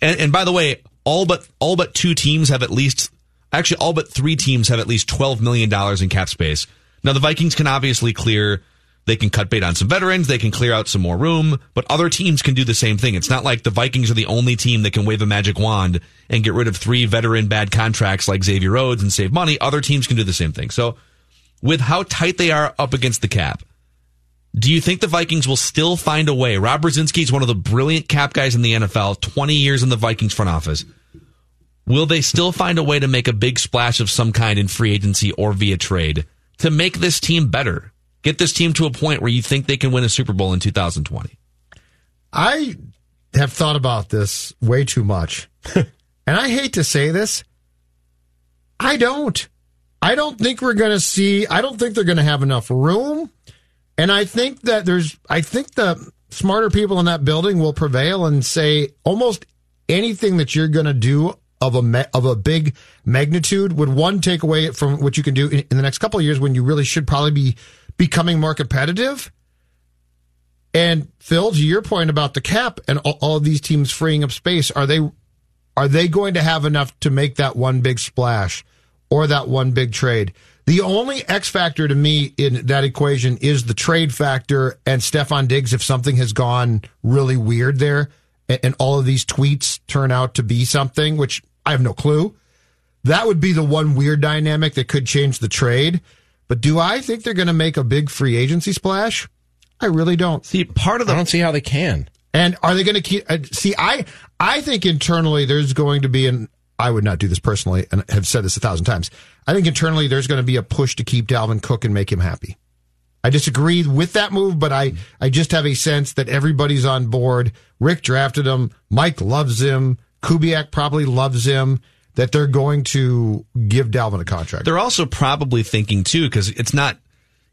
and, and by the way, all but all but two teams have at least, actually, all but three teams have at least twelve million dollars in cap space. Now, the Vikings can obviously clear. They can cut bait on some veterans. They can clear out some more room, but other teams can do the same thing. It's not like the Vikings are the only team that can wave a magic wand and get rid of three veteran bad contracts like Xavier Rhodes and save money. Other teams can do the same thing. So, with how tight they are up against the cap, do you think the Vikings will still find a way? Rob Brzezinski is one of the brilliant cap guys in the NFL, 20 years in the Vikings front office. Will they still find a way to make a big splash of some kind in free agency or via trade to make this team better? Get this team to a point where you think they can win a Super Bowl in 2020. I have thought about this way too much. [LAUGHS] and I hate to say this. I don't. I don't think we're going to see, I don't think they're going to have enough room. And I think that there's, I think the smarter people in that building will prevail and say almost anything that you're going to do of a me, of a big magnitude would one take away from what you can do in, in the next couple of years when you really should probably be becoming more competitive. And Phil, to your point about the cap and all, of these teams freeing up space, are they are they going to have enough to make that one big splash or that one big trade? The only X factor to me in that equation is the trade factor and Stefon Diggs if something has gone really weird there and, and all of these tweets turn out to be something, which I have no clue. That would be the one weird dynamic that could change the trade. But do I think they're going to make a big free agency splash? I really don't. See, part of the I don't see how they can. And are they going to keep? Uh, see, I I think internally there's going to be an. I would not do this personally, and have said this a thousand times. I think internally there's going to be a push to keep Dalvin Cook and make him happy. I disagree with that move, but I, I just have a sense that everybody's on board. Rick drafted him. Mike loves him. Kubiak probably loves him. That they're going to give Dalvin a contract. They're also probably thinking too, because it's not,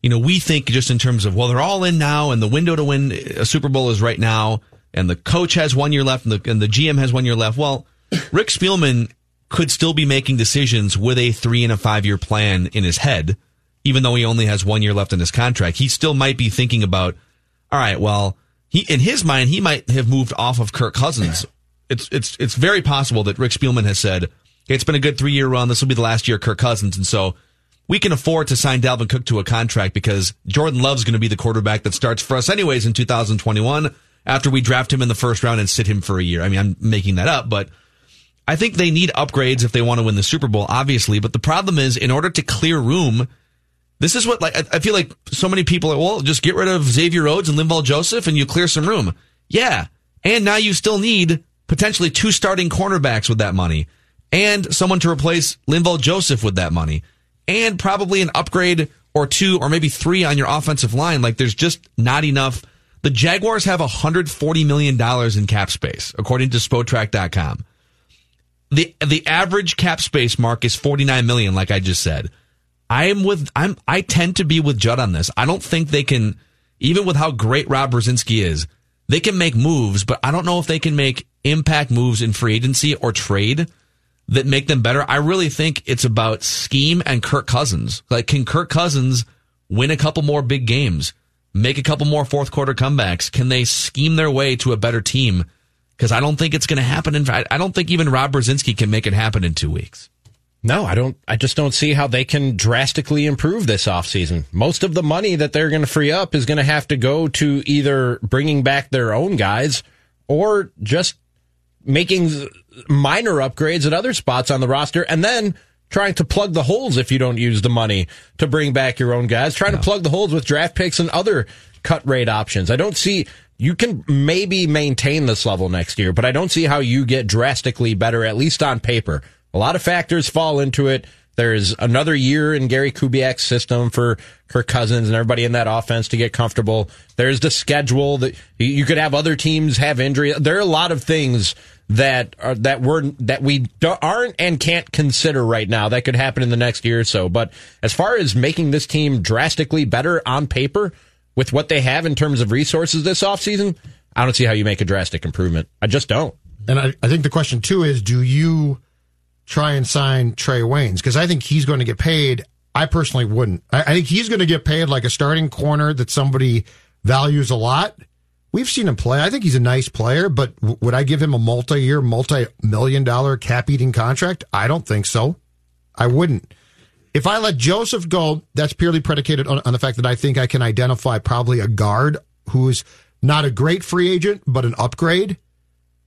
you know, we think just in terms of, well, they're all in now and the window to win a Super Bowl is right now and the coach has one year left and the, and the GM has one year left. Well, Rick Spielman could still be making decisions with a three and a five year plan in his head, even though he only has one year left in his contract. He still might be thinking about, all right, well, he, in his mind, he might have moved off of Kirk Cousins. It's, it's, it's very possible that Rick Spielman has said, it's been a good three year run. This will be the last year Kirk Cousins. And so we can afford to sign Dalvin Cook to a contract because Jordan Love's going to be the quarterback that starts for us anyways in 2021 after we draft him in the first round and sit him for a year. I mean, I'm making that up, but I think they need upgrades if they want to win the Super Bowl, obviously. But the problem is, in order to clear room, this is what like I feel like so many people are. Well, just get rid of Xavier Rhodes and Linval Joseph, and you clear some room. Yeah, and now you still need potentially two starting cornerbacks with that money and someone to replace Linval Joseph with that money, and probably an upgrade or two or maybe three on your offensive line. Like there's just not enough. The Jaguars have $140 million in cap space, according to Spotrac.com. The the average cap space mark is 49 million, like I just said. I am with I'm I tend to be with Judd on this. I don't think they can even with how great Rob Brzezinski is, they can make moves, but I don't know if they can make impact moves in free agency or trade that make them better. I really think it's about scheme and Kirk Cousins. Like, can Kirk Cousins win a couple more big games, make a couple more fourth quarter comebacks? Can they scheme their way to a better team? Because I don't think it's going to happen. In fact I don't think even Rob Brzezinski can make it happen in two weeks. No, I don't. I just don't see how they can drastically improve this offseason. Most of the money that they're going to free up is going to have to go to either bringing back their own guys or just making minor upgrades at other spots on the roster and then trying to plug the holes if you don't use the money to bring back your own guys, trying to plug the holes with draft picks and other cut rate options. I don't see you can maybe maintain this level next year, but I don't see how you get drastically better, at least on paper. A lot of factors fall into it. There's another year in Gary Kubiak's system for Kirk Cousins and everybody in that offense to get comfortable. There's the schedule that you could have other teams have injury. There are a lot of things that are that we're that we aren't and can't consider right now that could happen in the next year or so. But as far as making this team drastically better on paper with what they have in terms of resources this offseason, I don't see how you make a drastic improvement. I just don't. And I, I think the question too is do you try and sign Trey Waynes? Because I think he's going to get paid. I personally wouldn't. I, I think he's going to get paid like a starting corner that somebody values a lot We've seen him play. I think he's a nice player, but w- would I give him a multi-year, multi-million dollar cap-eating contract? I don't think so. I wouldn't. If I let Joseph go, that's purely predicated on, on the fact that I think I can identify probably a guard who is not a great free agent, but an upgrade.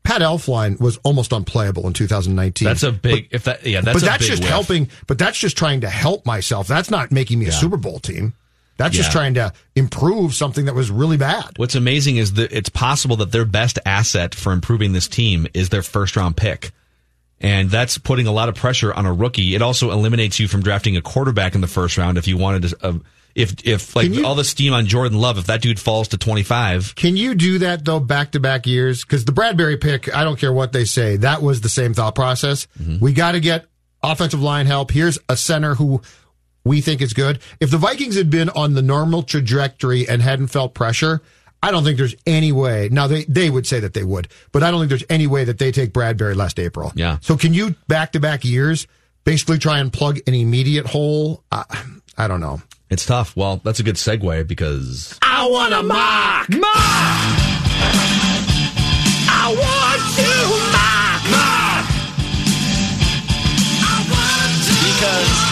Pat Elflein was almost unplayable in 2019. That's a big, but, if that, yeah, that's but that's just whiff. helping. But that's just trying to help myself. That's not making me a Super Bowl team. That's yeah. just trying to improve something that was really bad. What's amazing is that it's possible that their best asset for improving this team is their first round pick. And that's putting a lot of pressure on a rookie. It also eliminates you from drafting a quarterback in the first round if you wanted to. Uh, if if like you, all the steam on Jordan Love, if that dude falls to twenty five, can you do that though back to back years? Because the Bradbury pick, I don't care what they say, that was the same thought process. Mm-hmm. We got to get offensive line help. Here's a center who we think is good. If the Vikings had been on the normal trajectory and hadn't felt pressure, I don't think there's any way. Now they they would say that they would, but I don't think there's any way that they take Bradbury last April. Yeah. So can you back to back years basically try and plug an immediate hole? I, I don't know. It's tough. Well, that's a good segue because I want to mock, mock. I want to mock, mock. I want to because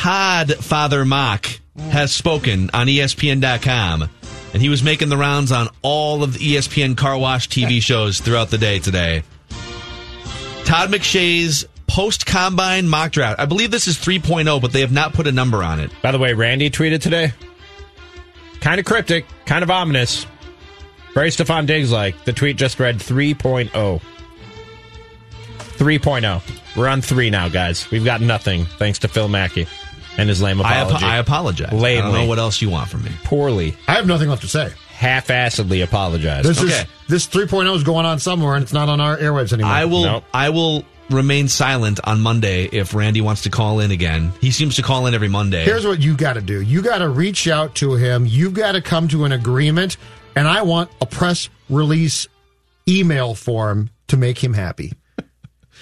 Todd Father Mock has spoken on ESPN.com, and he was making the rounds on all of the ESPN car wash TV shows throughout the day today. Todd McShay's post combine mock draft. I believe this is 3.0, but they have not put a number on it. By the way, Randy tweeted today. Kind of cryptic, kind of ominous. Very Stefon Diggs like. The tweet just read 3.0. 3.0. We're on three now, guys. We've got nothing thanks to Phil Mackey and his lame I, apology. I apologize. I don't know what else you want from me. Poorly, I have nothing left to say. half-assedly apologized. This Okay. is this 3.0 is going on somewhere, and it's not on our airwaves anymore. I will. Nope. I will remain silent on Monday if Randy wants to call in again. He seems to call in every Monday. Here's what you got to do. You got to reach out to him. You've got to come to an agreement, and I want a press release email form to make him happy. [LAUGHS]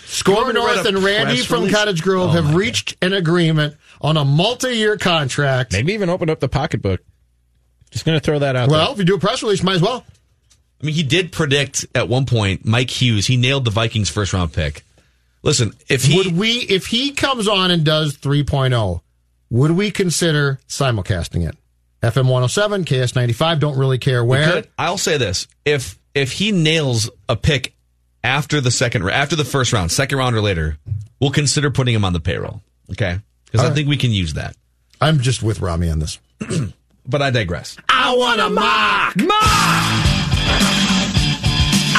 Score want me to North and Randy from release? Cottage Grove Oh, have my reached an agreement on a multi-year contract. Maybe even open up the pocketbook. Just going to throw that out. Well, if you do a press release, might as well. I mean, he did predict at one point Mike Hughes. He nailed the Vikings first round pick. Listen, if he would we if he comes on and does 3.0 would we consider simulcasting it fm 107 ks95 don't really care where I'll say this: if if he nails a pick after the second after the first round, second round or later, we'll consider putting him on the payroll. Okay, because I All right. think we can use that. i'm just with rami on this [CLEARS THROAT] But I digress. i want a mock Mock!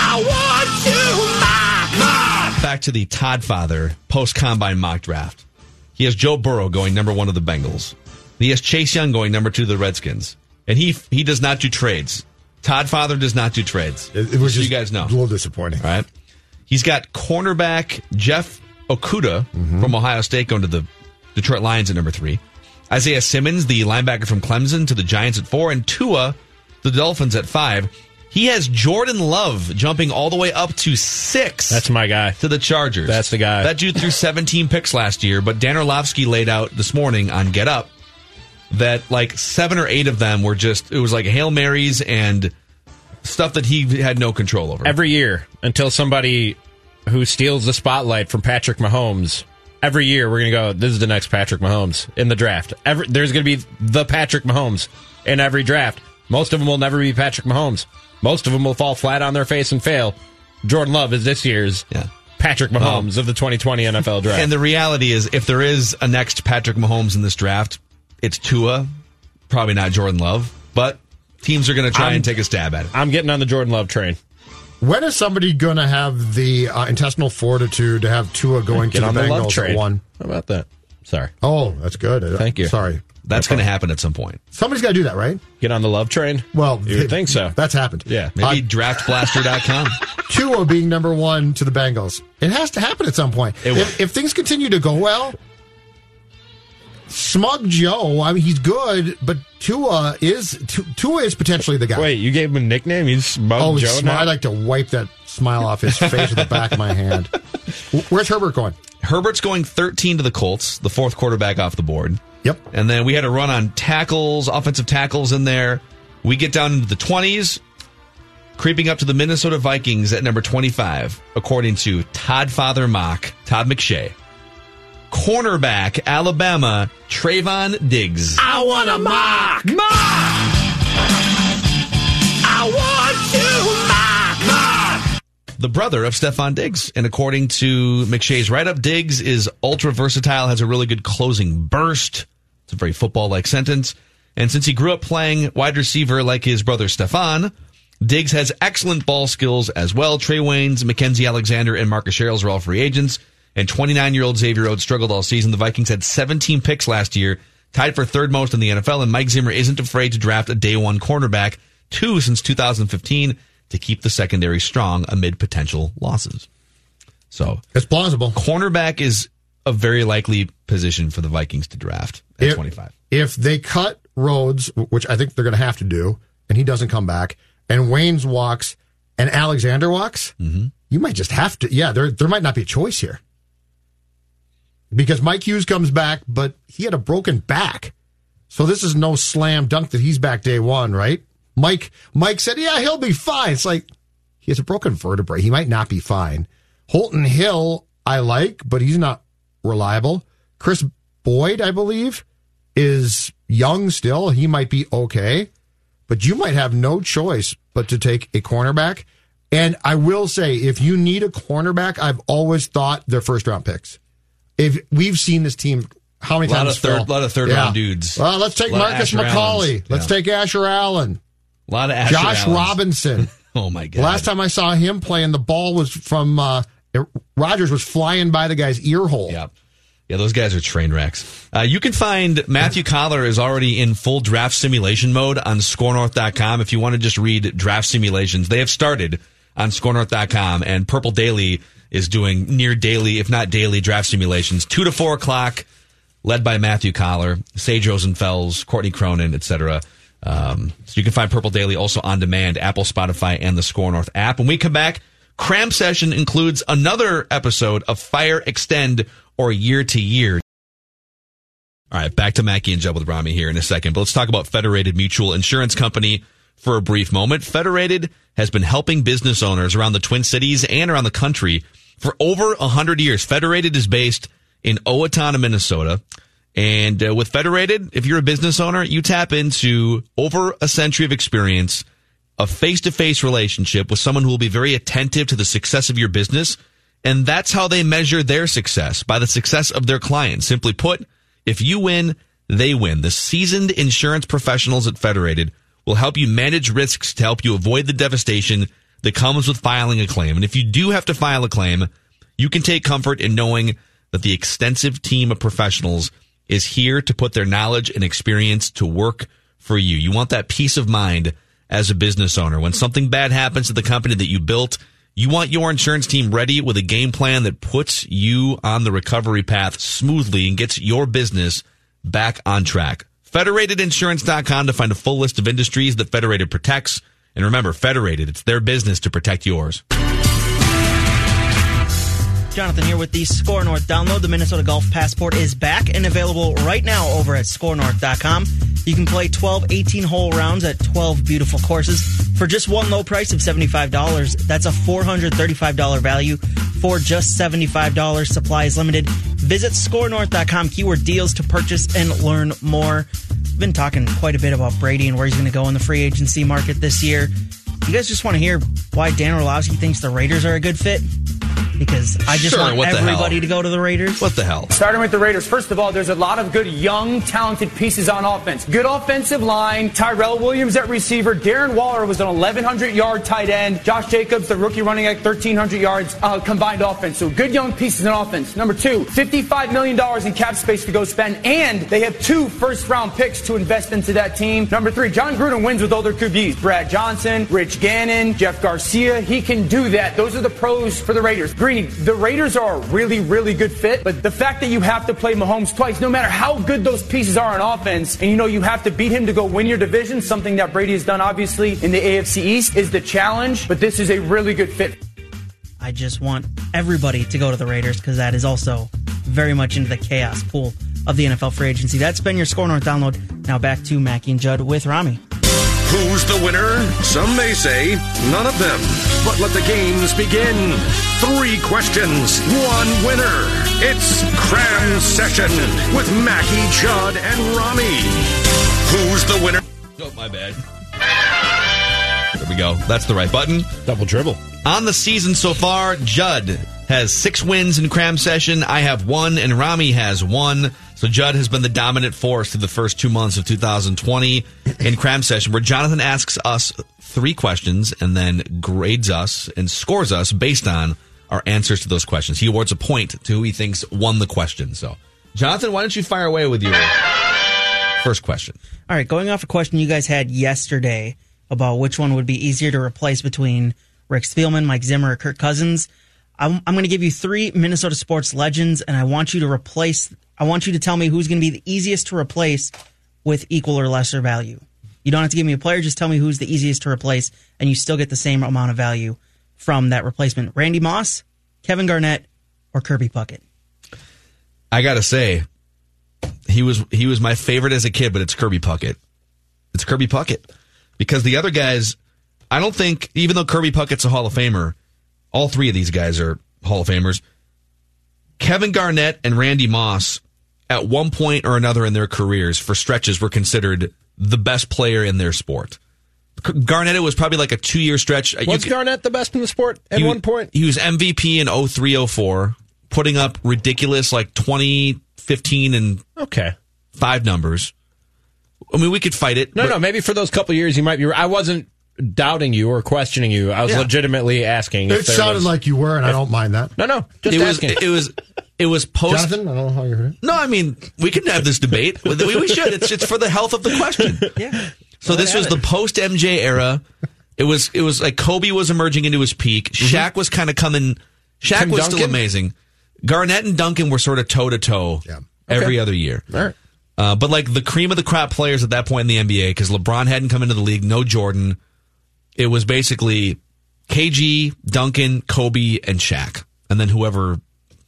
I want to mock. Mock! Back to the Todd Father post combine mock draft. He has Joe Burrow going number one of the Bengals. He has Chase Young going number two of the Redskins, and he he does not do trades. Todd Father does not do trades. it, it was So just you guys know. a little disappointing All right. He's got cornerback Jeff Okudah mm-hmm. from Ohio State going to the Detroit Lions at number three. Isaiah Simmons, the linebacker from Clemson, to the Giants at four, and Tua, the Dolphins at five. He has Jordan Love jumping all the way up to six. That's my guy. to the Chargers. That's the guy. That dude threw 17 picks last year, but Dan Orlovsky laid out this morning on Get Up that like seven or eight of them were just it was like hail marys and stuff that he had no control over. Every year until somebody who steals the spotlight from Patrick Mahomes. Every year we're going to go, this is the next Patrick Mahomes in the draft. Every, there's going to be the Patrick Mahomes in every draft. Most of them will never be Patrick Mahomes. Most of them will fall flat on their face and fail. Jordan Love is this year's Yeah. Patrick Mahomes of the 2020 NFL draft. And the reality is, if there is a next Patrick Mahomes in this draft, it's Tua, probably not Jordan Love, but teams are going to try I'm- and take a stab at it. I'm getting on the Jordan Love train. When is somebody gonna have the uh, intestinal fortitude to have tua going Get to on the the bengals at one How about that? Sorry. oh that's good Thank you. sorry That's going to happen at some point. somebody's got to do that right Get on the love train? well You would think so. that's happened Yeah. Maybe Uh, draftblaster.com. [LAUGHS] Tua being number one to the Bengals. It has to happen at some point. It. If, if things continue to go well, Smug Joe, I mean, he's good, but Tua is Tua is potentially the guy. Wait, you gave him a nickname? He's Smug oh, Joe smi- now? I like to wipe that smile off his face with the back of my hand. Where's Herbert going? Herbert's going 13 to the Colts, the fourth quarterback off the board. Yep. And then we had a run on tackles, offensive tackles in there. We get down into the 20s, creeping up to the Minnesota Vikings at number 25, according to Todd Father Mock, Todd McShay. Cornerback, Alabama, Trevon Diggs. I want a mock. Mock. I want to mock. Mock. the brother of Stefon Diggs. And according to McShay's write up, Diggs is ultra versatile, has a really good closing burst. It's a very football like sentence. And since he grew up playing wide receiver like his brother Stefon, Diggs has excellent ball skills as well. Trey Waynes, Mackensie Alexander, and Marcus Sherels are all free agents. And 29 year old Xavier Rhodes struggled all season. The Vikings had 17 picks last year, tied for third most in the NFL. And Mike Zimmer isn't afraid to draft a day one cornerback, two since 2015, to keep the secondary strong amid potential losses. So It's plausible. cornerback is a very likely position for the Vikings to draft at If- 25. If they cut Rhodes, which I think they're going to have to do, and he doesn't come back, and Waynes walks, and Alexander walks, Mm-hmm. you might just have to. Yeah, there there might not be a choice here because Mike Hughes comes back, but he had a broken back, so this is no slam dunk that he's back day one, right? Mike Mike said, "Yeah, he'll be fine." It's like he has a broken vertebrae; he might not be fine. Holton Hill, I like, but he's not reliable. Kris Boyd, I believe, is young still. He might be okay, but you might have no choice but to take a cornerback. And I will say, if you need a cornerback, I've always thought they're first round picks. If we've seen this team, how many Lot times? of third- Phil? lot of third round dudes. Well, let's take Marcus McCauley. Let's Yeah. take Asher Allen. A lot of Asher Josh Allens. Robinson. [LAUGHS] Oh my god! Last time I saw him playing, the ball was from uh, Rodgers was flying by the guy's ear hole. Yep. Yeah, those guys are train wrecks. Uh, you can find Matthew Coller is already in full draft simulation mode on scorenorth.com. If you want to just read draft simulations, they have started on scorenorth.com and Purple Daily is doing near daily, if not daily draft simulations, two to four o'clock, led by Matthew Coller, Sage Rosenfels, Courtney Cronin, etc. Um, so you can find Purple Daily also on demand, Apple, Spotify, and the Score North app. When we come back, Cram Session includes another episode of Fire Extend or Year to Year. All right, back to Mackey and Judd with Rami here in a second, but let's talk about Federated Mutual Insurance Company for a brief moment. Federated has been helping business owners around the Twin Cities and around the country for over 100 years. Federated is based in Owatonna, Minnesota. And uh, with Federated, if you're a business owner, you tap into over a century of experience, a face to face relationship with someone who will be very attentive to the success of your business. And that's how they measure their success by the success of their clients. Simply put, if you win, they win. The seasoned insurance professionals at Federated will help you manage risks to help you avoid the devastation that comes with filing a claim. And if you do have to file a claim, you can take comfort in knowing that the extensive team of professionals is here to put their knowledge and experience to work for you. You want that peace of mind as a business owner. When something bad happens to the company that you built, you want your insurance team ready with a game plan that puts you on the recovery path smoothly and gets your business back on track. Federatedinsurance.com to find a full list of industries that Federated protects. And remember, Federated, it's their business to protect yours. Jonathan here with the Score North download. The Minnesota Golf Passport is back and available right now over at scorenorth.com. You can play 12 18 hole rounds at 12 beautiful courses for just one low price of $75. That's a $435 value for just $75. Supply is limited. Visit scorenorth.com keyword deals to purchase and learn more. Been talking quite a bit about Brady and where he's going to go in the free agency market this year. You guys just want to hear why Dan Orlovsky thinks the Raiders are a good fit? Because I just Sure, want everybody to go to the Raiders. What the hell? Starting with the Raiders, first of all, there's a lot of good young, talented pieces on offense. Good offensive line, Tyrell Williams at receiver, Darren Waller was an 1,100 yard tight end, Josh Jacobs, the rookie running at 1,300 yards uh, combined offense. So good young pieces in offense. Number two, $55 million in cap space to go spend, and they have two first round picks to invest into that team. Number three, Jon Gruden wins with older QBs. Brad Johnson, Rich Gannon, Jeff Garcia. He can do that. Those are the pros for the Raiders. Greeny, the Raiders are a really, really good fit, but the fact that you have to play Mahomes twice, no matter how good those pieces are on offense, and you know you have to beat him to go win your division, something that Brady has done obviously in the AFC East, is the challenge, but this is a really good fit. I just want everybody to go to the Raiders because that is also very much into the chaos pool of the NFL free agency. That's been your Score North download. Now back to Mackey and Judd with Rami. Who's the winner? Some may say none of them. But let the games begin. Three questions, one winner. It's Cram Session with Mackey, Judd, and Rami. Who's the winner? Oh, my bad. There we go. That's the right button. Double dribble. On the season so far, Judd has six wins in cram session. I have one, and Rami has one. So Judd has been the dominant force through the first two months of 2020 in cram session, where Jonathan asks us three questions and then grades us and scores us based on our answers to those questions. He awards a point to who he thinks won the question. So, Jonathan, why don't you fire away with your first question? All right, going off a question you guys had yesterday about which one would be easier to replace between Rick Spielman, Mike Zimmer, or Kirk Cousins, I'm, I'm going to give you three Minnesota sports legends, and I want you to replace. I want you to tell me who's going to be the easiest to replace with equal or lesser value. You don't have to give me a player; just tell me who's the easiest to replace, and you still get the same amount of value from that replacement. Randy Moss, Kevin Garnett, or Kirby Puckett. I gotta say, he was he was my favorite as a kid, but it's Kirby Puckett. It's Kirby Puckett because the other guys, I don't think, even though Kirby Puckett's a Hall of Famer, all three of these guys are Hall of Famers. Kevin Garnett and Randy Moss, at one point or another in their careers, for stretches, were considered the best player in their sport. Garnett was probably like a two year stretch. You Was could- Garnett the best in the sport at he- one point? He was MVP in 03 04, putting up ridiculous like 20, 15, and Okay. five numbers. I mean, we could fight it. No, no, maybe for those couple years he might be. I wasn't doubting you or questioning you. I was Yeah. legitimately asking. if It there sounded was- like you were, and I don't mind that. No, no. Just it was it was it was [LAUGHS] post Jonathan, I don't know how you heard it. No, I mean we can have this debate. We, we should. It's it's for the health of the question. [LAUGHS] Yeah. So this was the post MJ era. It was it was like Kobe was emerging into his peak. Shaq was kind of coming. Shaq Tim was still amazing. Garnett and Duncan were sort of toe to toe Yeah. every other year. All right. Uh, but like the cream of the crop players at that point in the NBA, because LeBron hadn't come into the league, no Jordan. It was basically KG, Duncan, Kobe, and Shaq, and then whoever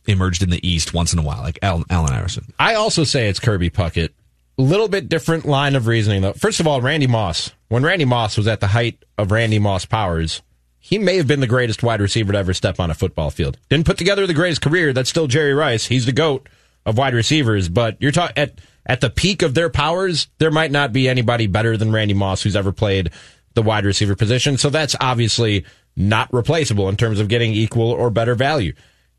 emerged in the East once in a while, like Allen, Allen Iverson. I also say it's Kirby Puckett. A little bit different line of reasoning, though. First of all, Randy Moss. When Randy Moss was at the height of Randy Moss powers, he may have been the greatest wide receiver to ever step on a football field. Didn't put together the greatest career. That's still Jerry Rice. He's the goat of wide receivers. But you're talking at at the peak of their powers, there might not be anybody better than Randy Moss who's ever played the wide receiver position. So that's obviously not replaceable in terms of getting equal or better value.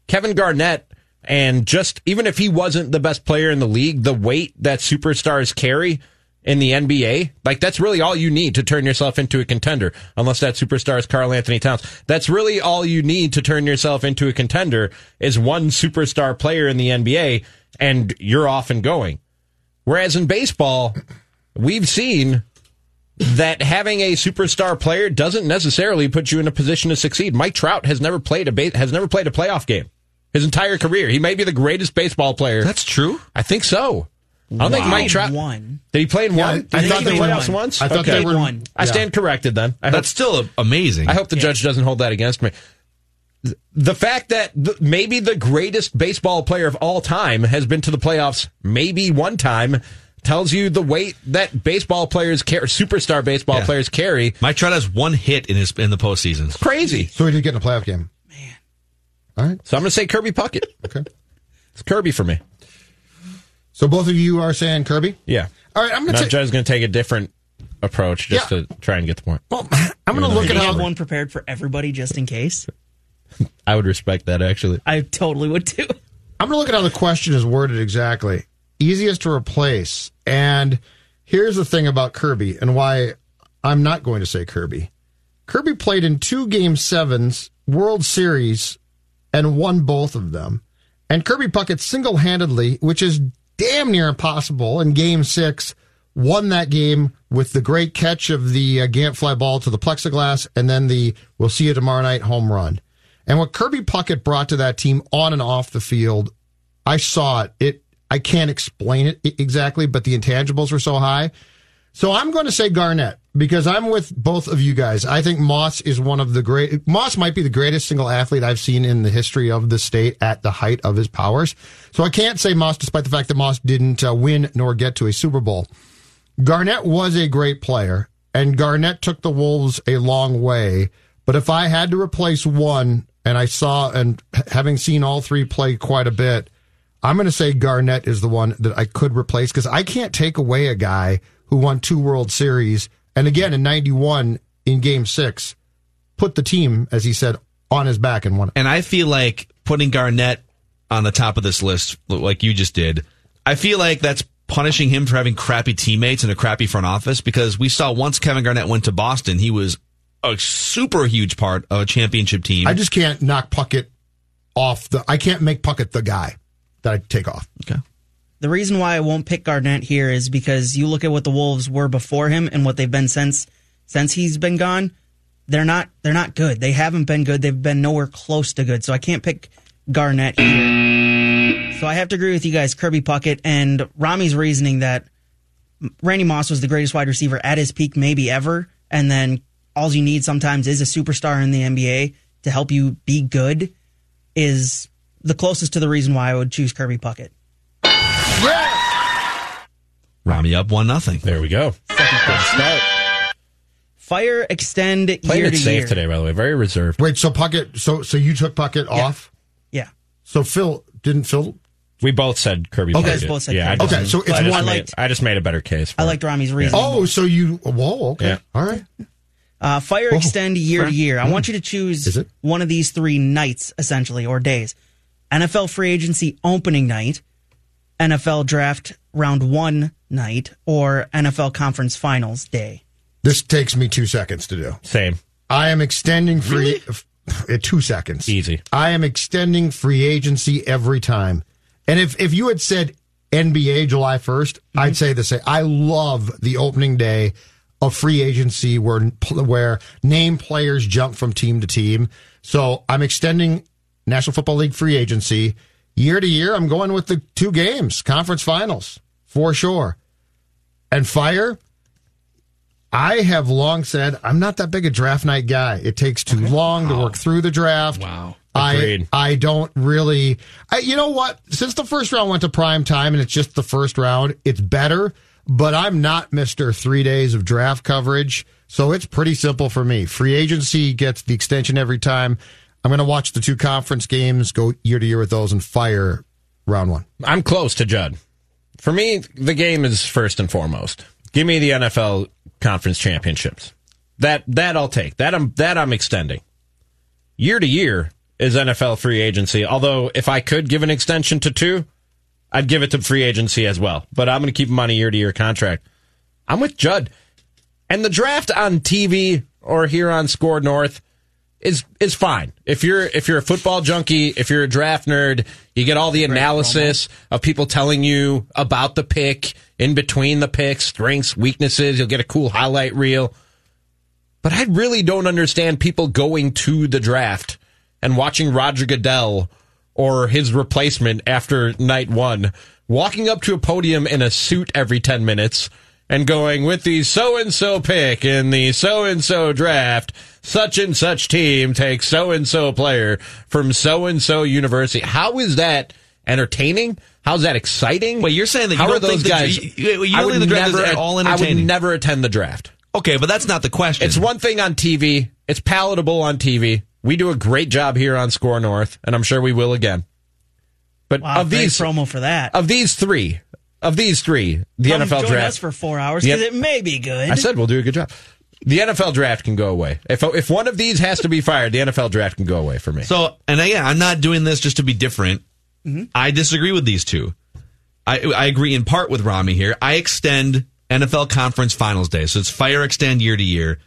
Kevin Garnett, and just even if he wasn't the best player in the league, the weight that superstars carry in the NBA, like that's really all you need to turn yourself into a contender, unless that superstar is Karl-Anthony Towns. That's really all you need to turn yourself into a contender is one superstar player in the NBA, and you're off and going. Whereas in baseball, we've seen that having a superstar player doesn't necessarily put you in a position to succeed. Mike Trout has never played a ba- has never played a playoff game his entire career. He may be the greatest baseball player. That's true. I think so. I don't think Mike Trout One. Did he play in Yeah, one? I thought they the were- playoffs once. I thought okay. they were One. I stand corrected then. I hope, That's still amazing. I hope the judge doesn't hold that against me. The fact that the, maybe the greatest baseball player of all time has been to the playoffs maybe one time tells you the weight that baseball players carry, superstar baseball Yeah. players carry. Mike Trout has one hit in his in the postseason. Crazy. So he did get in a playoff game. Man. All right. So I'm going to say Kirby Puckett. [LAUGHS] Okay. It's Kirby for me. So both of you are saying Kirby? Yeah. All right, I'm going Now, to Judge's going to take a different approach just Yeah. to try and get the point. Well, [LAUGHS] I'm going to look at he have one prepared for everybody just in case? [LAUGHS] I would respect that, actually. I totally would too. I'm going to look at how the question is worded exactly. Easiest to replace. And here's the thing about Kirby and why I'm not going to say Kirby. Kirby played in two game sevens, World Series, and won both of them. And Kirby Puckett single handedly, which is damn near impossible in game six, won that game with the great catch of the uh, Gant fly ball to the plexiglass and then the we'll see you tomorrow night home run. And what Kirby Puckett brought to that team on and off the field, I saw it. It I can't explain it exactly, but the intangibles were so high. So I'm going to say Garnett because I'm with both of you guys. I think Moss is one of the great. Moss might be the greatest single athlete I've seen in the history of the state at the height of his powers. So I can't say Moss, despite the fact that Moss didn't uh, win nor get to a Super Bowl. Garnett was a great player, and Garnett took the Wolves a long way. But if I had to replace one, and I saw and having seen all three play quite a bit, I'm going to say Garnett is the one that I could replace because I can't take away a guy who won two World Series and again in '91 in Game Six put the team, as he said, on his back and won it. And I feel like putting Garnett on the top of this list, like you just did, I feel like that's punishing him for having crappy teammates and a crappy front office because we saw once Kevin Garnett went to Boston, he was a super huge part of a championship team. I just can't knock Puckett off the. I can't make Puckett the guy that I take off. okay. The reason why I won't pick Garnett here is because you look at what the Wolves were before him and what they've been since since he's been gone. They're not they're not good. They haven't been good. They've been nowhere close to good. So I can't pick Garnett here. So I have to agree with you guys, Kirby Puckett and Rami's reasoning that Randy Moss was the greatest wide receiver at his peak, maybe ever, and then all you need sometimes is a superstar in the NBA to help you be good. Is the closest to the reason why I would choose Kirby Puckett. Rami up one nothing. There we go. Good start. Fire extend Playing year it to safe year. today, by the way. Very reserved. Wait, so Puckett, so so you took Puckett Yeah. off? Yeah. So Phil didn't Phil? We both said Kirby. Okay. Puckett. Both said yeah, I Kirby. just- Okay, so it's I just one- made- I liked- I just made a better case. For I it. liked Rami's reasoning. Oh, so you? Whoa, okay, Yeah. all right. Uh, fire Whoa. extend year to year. I want you to Is choose it? one of these three nights, essentially, or days. NFL free agency opening night, NFL draft round one night, or NFL conference finals day. This takes me two seconds to do. Same. I am extending free uh, two seconds. Easy. I am extending free agency every time. And if if you had said NBA July 1st, I'd say the same. I love the opening day of free agency where where name players jump from team to team. So I'm extending National Football League free agency year to year. I'm going with the two games, conference finals for sure. And fire. I have long said I'm not that big a draft night guy. It takes too long to work through the draft. Wow. I I don't really. I, you know what? Since the first round went to prime time and it's just the first round, it's better. But I'm not Mister Three Days of Draft Coverage, so it's pretty simple for me. Free agency gets the extension every time. I'm going to watch the two conference games, go year to year with those, and fire round one. I'm close to Judd. For me, the game is first and foremost. Give me the NFL conference championships. That that I'll take. That I'm that I'm extending. Year to year is NFL free agency. Although if I could give an extension to two, I'd give it to free agency as well. But I'm going to keep them on a year to year contract. I'm with Judd. And the draft on TV or here on Score North is is fine. If you're if you're a football junkie, if you're a draft nerd, you get all the analysis of people telling you about the pick in between the picks, strengths, weaknesses. You'll get a cool highlight reel. But I really don't understand people going to the draft and watching Roger Goodell or his replacement after night one walking up to a podium in a suit every 10 minutes and going with the so and so pick in the so and so draft, such and such team takes so and so player from so and so university. How is that entertaining? How's that exciting? Wait, you're saying that you How don't are those think the- guys? you- you- you I don't would think the draft is never at all I would never attend the draft. Okay, but that's not the question. It's one thing on TV. It's palatable on TV. We do a great job here on SKOR North, and I'm sure we will again. But Wow, of these promo for that. of these three, of these three, the Come NFL join draft us for four hours because Yeah. it may be good. I said we'll do a good job. The NFL draft can go away. If if one of these has to be fired, the NFL draft can go away for me. So, and again, I'm not doing this just to be different. Mm-hmm. I disagree with these two. I, I agree in part with Rami here. I extend NFL Conference Finals Day, so it's fire extend year to year.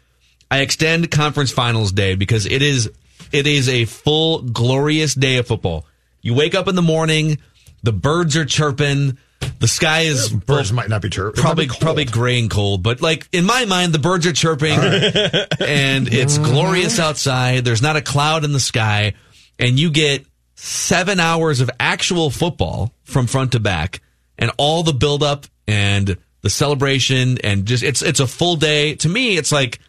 I extend Conference Finals Day because it is it is a full glorious day of football. You wake up in the morning, the birds are chirping, the sky is Birds might not be chirping. probably probably gray and cold, but like in my mind, the birds are chirping, [LAUGHS] and it's glorious outside. There's not a cloud in the sky, and you get seven hours of actual football from front to back, and all the build up and the celebration, and just it's it's a full day. To me, it's like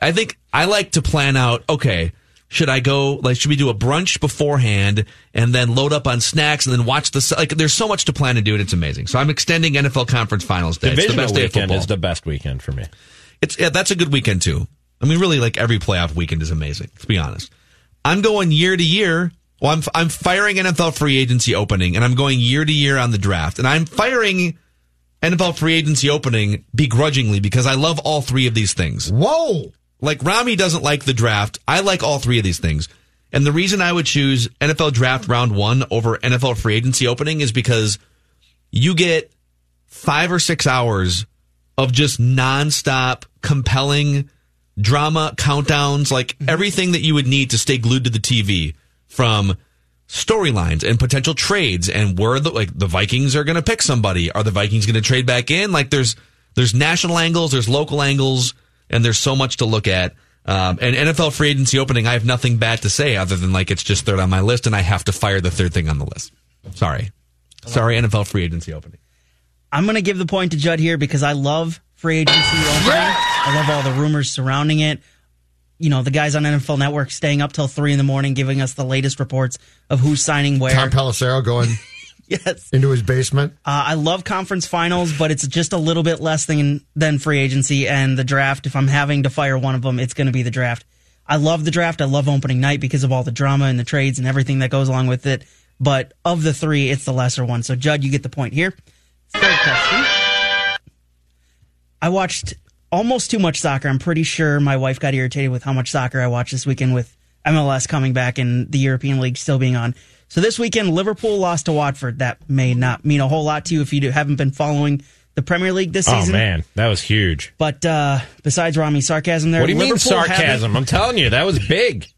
I think I like to plan out. Okay. Should I go like should we do a brunch beforehand and then load up on snacks and then watch the like there's so much to plan and do and it's amazing. So I'm extending NFL conference finals day. It's the Divisional best day of football. is the best weekend for me. It's yeah, that's a good weekend too. I mean, really, like every playoff weekend is amazing. To be honest, I'm going year to year. Well, I'm I'm firing NFL free agency opening, and I'm going year to year on the draft, and I'm firing NFL free agency opening begrudgingly because I love all three of these things. Whoa! Like Rami doesn't like the draft. I like all three of these things. And the reason I would choose NFL draft round one over NFL free agency opening is because you get five or six hours of just nonstop compelling drama countdowns, like mm-hmm. everything that you would need to stay glued to the TV from storylines and potential trades and where the like the Vikings are going to pick somebody. Are the Vikings going to trade back in? Like there's there's national angles, there's local angles, and there's so much to look at. Um, and NFL free agency opening, I have nothing bad to say other than like it's just third on my list, and I have to fire the third thing on the list. Sorry, sorry, NFL free agency opening. I'm going to give the point to Judd here because I love free agency opening. I love all the rumors surrounding it. You know, the guys on NFL Network staying up till three in the morning giving us the latest reports of who's signing where. Tom Pelissero going [LAUGHS] yes. into his basement. Uh, I love conference finals, but it's just a little bit less than than free agency and the draft. If I'm having to fire one of them, it's going to be the draft. I love the draft. I love opening night because of all the drama and the trades and everything that goes along with it. But of the three, it's the lesser one. So, Judd, you get the point here. Third question. I watched almost too much soccer. I'm pretty sure my wife got irritated with how much soccer I watched this weekend with MLS coming back and the European League still being on. So this weekend, Liverpool lost to Watford. That may not mean a whole lot to you if you haven't been following the Premier League this season. Oh man, that was huge. But uh, besides Rami's sarcasm, there. What do you mean Liverpool haven't- sarcasm? I'm telling you, that was big. [LAUGHS]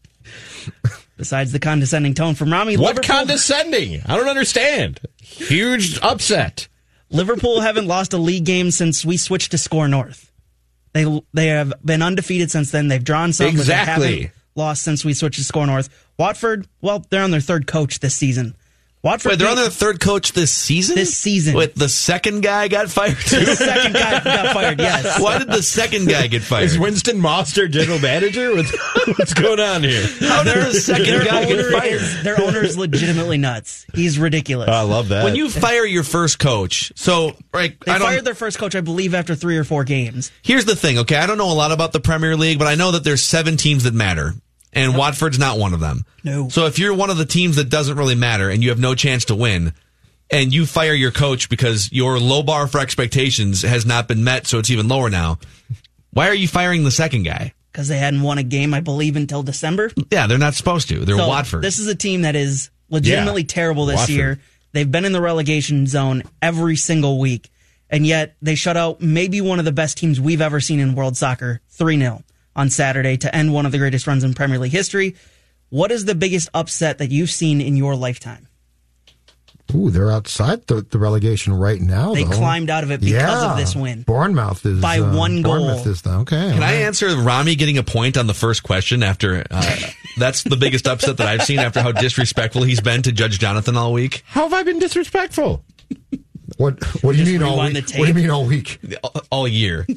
Besides the condescending tone from Rami, What Liverpool, condescending? I don't understand. Huge upset. Liverpool haven't lost a league game since we switched to SKOR North. They they have been undefeated since then. They've drawn some, but they Exactly. haven't lost since we switched to SKOR North. Watford, well, they're on their third coach this season. Watford, Wait, they're on their third coach this season. This season. Wait, the second guy got fired too. the second guy got fired. [LAUGHS] Yes. Why did the second guy get fired? Is Winston Moss their general manager? What's, what's going on here? How did the second Their guy get owner fired? is their owner is legitimately nuts. He's ridiculous. I love that. When you fire your first coach, so right, they I don't. fired their first coach, I believe, after three or four games. Here's the thing, okay? I don't know a lot about the Premier League, but I know that there's seven teams that matter, and Watford's not one of them. No. So if you're one of the teams that doesn't really matter and you have no chance to win, and you fire your coach because your low bar for expectations has not been met, so it's even lower now. Why are you firing the second guy? because they hadn't won a game, I believe, until December. Yeah, they're not supposed to. They're So Watford. This is a team that is legitimately Yeah. terrible this Watford. year. They've been in the relegation zone every single week, and yet they shut out maybe one of the best teams we've ever seen in world soccer 3 0 on Saturday to end one of the greatest runs in Premier League history. What is the biggest upset that you've seen in your lifetime? Ooh, they're outside the, the relegation right now. They though. climbed out of it because yeah. of this win. Bournemouth is By uh, one goal. Bournemouth is the, okay. Can I answer Rami getting a point on the first question after uh, [LAUGHS] that's the biggest upset that I've seen after how disrespectful he's been to Judge Jonathan all week? How have I been disrespectful? What What do you mean all week? the What do you mean all week? All- All year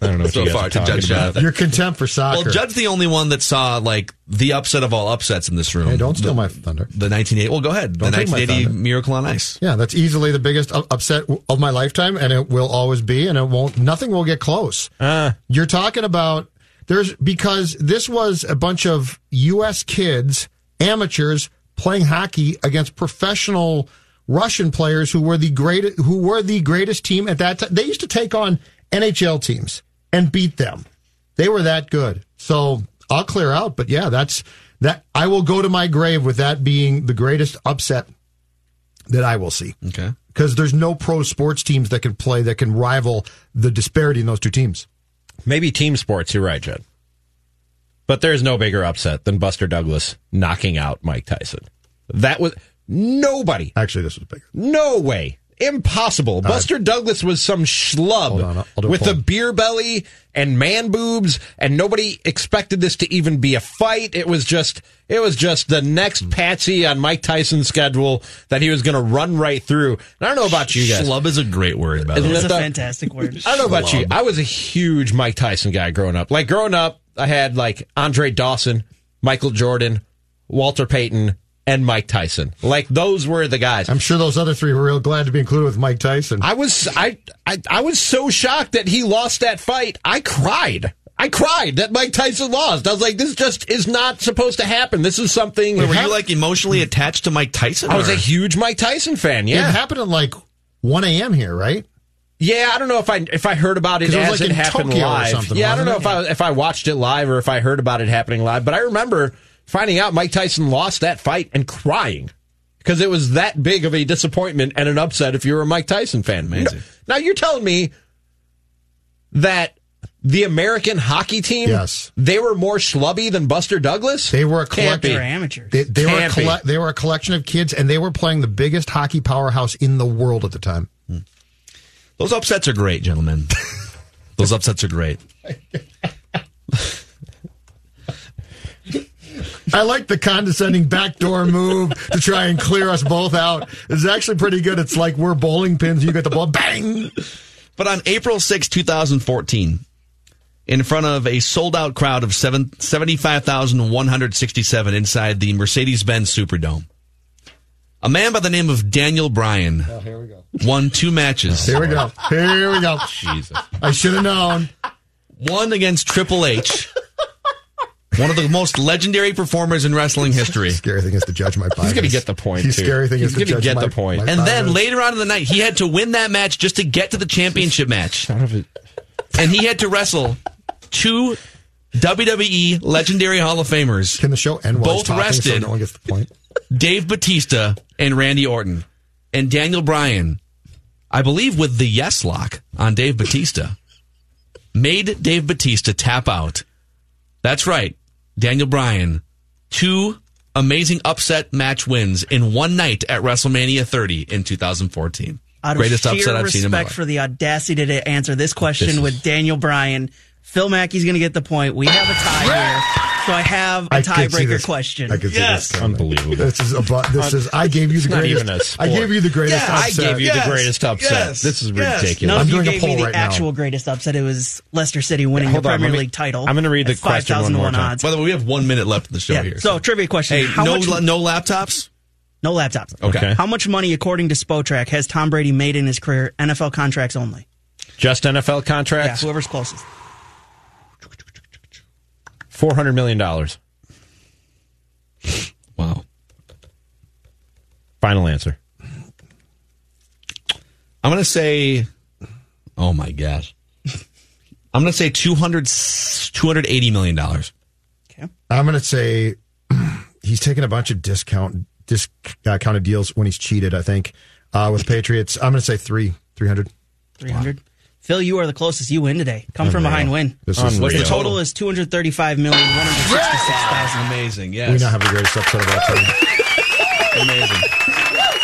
I don't know what so you far to Judge about. Jonathan. Your contempt for soccer. Well, Judd's the only one that saw like the upset of all upsets in this room. hey, don't steal the, my thunder. the 1980. Well, go ahead. Don't the 1980. Miracle on Ice. Yeah, that's easily the biggest upset of my lifetime, and it will always be, and it won't. Nothing will get close. Uh, You're talking about there's because this was a bunch of U.S. kids, amateurs playing hockey against professional Russian players who were the great who were the greatest team at that time. They used to take on NHL teams and beat them. They were that good. So I'll clear out, but yeah, that's that. I will go to my grave with that being the greatest upset that I will see Okay. because there's no pro sports teams that can play that can rival the disparity in those two teams. maybe team sports. You're right, Judd. But there's no bigger upset than Buster Douglas knocking out Mike Tyson. That was nobody. Actually, this was bigger. No way. Impossible. Buster Douglas was some schlub on, I'll- I'll do a with a beer belly and man boobs, and nobody expected this to even be a fight. It was just, it was just the next hmm. patsy on Mike Tyson's schedule that he was going to run right through. And I don't know about you guys. Schlub is a great word, by the Isn't way. It's a fantastic word. I don't know about you. I was a huge Mike Tyson guy growing up. Like growing up, I had like Andre Dawson, Michael Jordan, Walter Payton, and Mike Tyson. Like those were the guys. I'm sure those other three were real glad to be included with Mike Tyson. I was I, I I was so shocked that he lost that fight. I cried. I cried that Mike Tyson lost. I was like, this just is not supposed to happen. This is something. Wait, were you like emotionally attached to Mike Tyson? I was or- a huge Mike Tyson fan. Yeah, it happened at like 1 a.m. here, right? yeah. I don't know if I if I heard about it 'Cause it as like it happened Tokyo or live. something, yeah, I don't know wasn't if I if I watched it live or if I heard about it happening live. But I remember finding out Mike Tyson lost that fight and crying because it was that big of a disappointment and an upset if you were a Mike Tyson fan. Amazing. Now you're telling me that the American hockey team, Yes. they were more schlubby than Buster Douglas. They were a Can't They're amateurs. They, they were a Can't be. colle- they were a collection of kids, and they were playing the biggest hockey powerhouse in the world at the time. Hmm. Those upsets are great, gentlemen. [LAUGHS] Those upsets are great. [LAUGHS] I like the condescending backdoor move to try and clear us both out. It's actually pretty good. It's like we're bowling pins. You get the ball, bang. But on April 6, 2014, in front of a sold out crowd of seven, 75,167 inside the Mercedes Benz Superdome, a man by the name of Daniel Bryan Oh, here we go. won two matches. Here we go. Here we go. Jesus. I should have known. One against Triple H, one of the most legendary performers in wrestling history. Scary thing is to judge my bias. He's going to get the point. The too. scary thing He's is to judge get my, the point. And then later on in the night, he had to win that match just to get to the championship match. And he had to wrestle two WWE legendary Hall of Famers, Can the show end while both talking so no one gets the point? Dave Batista and Randy Orton. And Daniel Bryan I believe with the yes lock on Dave Batista, made Dave Batista tap out. That's right. Daniel Bryan, two amazing upset match wins in one night at WrestleMania 30 in 2014. Out Greatest upset I've seen in my respect for the audacity to answer this question This is- with Daniel Bryan, Phil Mackey's going to get the point. We have a tie here, so I have a tiebreaker question. I could see yes. this coming. Unbelievable. This is a bu- this is I gave you the It's not greatest. even a sport. I gave you the greatest. Yeah, I upset. gave you the greatest upset. This is ridiculous. None I'm of you doing a gave me poll the right now. actual greatest upset. It was Leicester City winning hold the on, Premier me- League title. I'm gonna read the at question one 5,000 to more 1 time. odds. By the way, we have one minute left in the show Yeah. here. So, trivia question. hey, How no, much, no laptops? no laptops. Okay. How much money, according to Spotrac, has Tom Brady made in his career? NFL contracts only. Just NFL Yeah, contracts? whoever's closest. $400 million. Wow. Final answer. I'm going to say, oh my gosh. I'm going to say 200, 280 million dollars. I'm going to say [CLEARS THROAT] he's taken a bunch of discount discounted deals when he's cheated. I think uh, with Patriots. I'm going to say three three hundred. 300. Phil, you are the closest. You win today. Come from behind, win. This is What's the The total is 235,166,000. Amazing. Yes. We Yes. now have the greatest upset of all time. [LAUGHS] Amazing.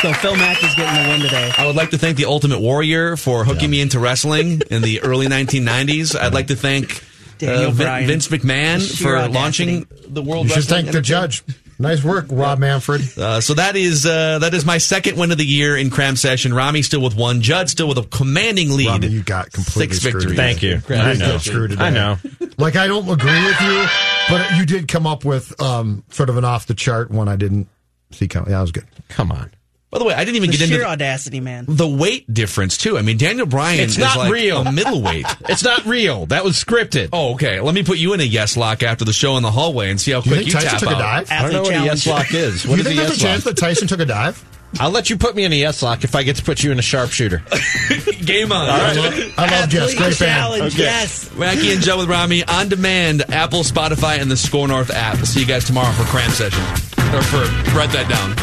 So Phil Mackey's getting the win today. I would like to thank the Ultimate Warrior for hooking me into wrestling in the early 1990s. I'd like to thank Daniel uh, Vin- Vince McMahon for audacity. launching the World You should Wrestling thank the judge. Nice work, Rob Manfred. Uh, so that is uh, that is my second win of the year in Cram Session. Rami still with one, Judd still with a commanding lead. Rami, you got completely Six screwed victories. Thank you. I know. got screwed today. I know. Like I don't agree with you, but you did come up with um, sort of an off the chart one. I didn't see coming. Yeah, that was good. Come on. By the way, I didn't even The get sheer into audacity, man. the weight difference too. I mean, Daniel Bryan It's is not like real. a middleweight. [LAUGHS] It's not real. That was scripted. oh, okay. Let me put you in a yes lock after the show in the hallway and see how you quick think you, Tyson tap took out. a dive? I don't know what a yes lock is. Do What you is a think there's a chance lock? that Tyson took a dive? I'll let you put me in a yes lock if I get to put you in a sharpshooter. [LAUGHS] Game on. I love, I love Yes. Great band. challenge, Okay. yes. Mackey and Joe with Rami on demand, Apple, Spotify, and the SKOR North app. See you guys tomorrow for Cram Session. Or for write that down.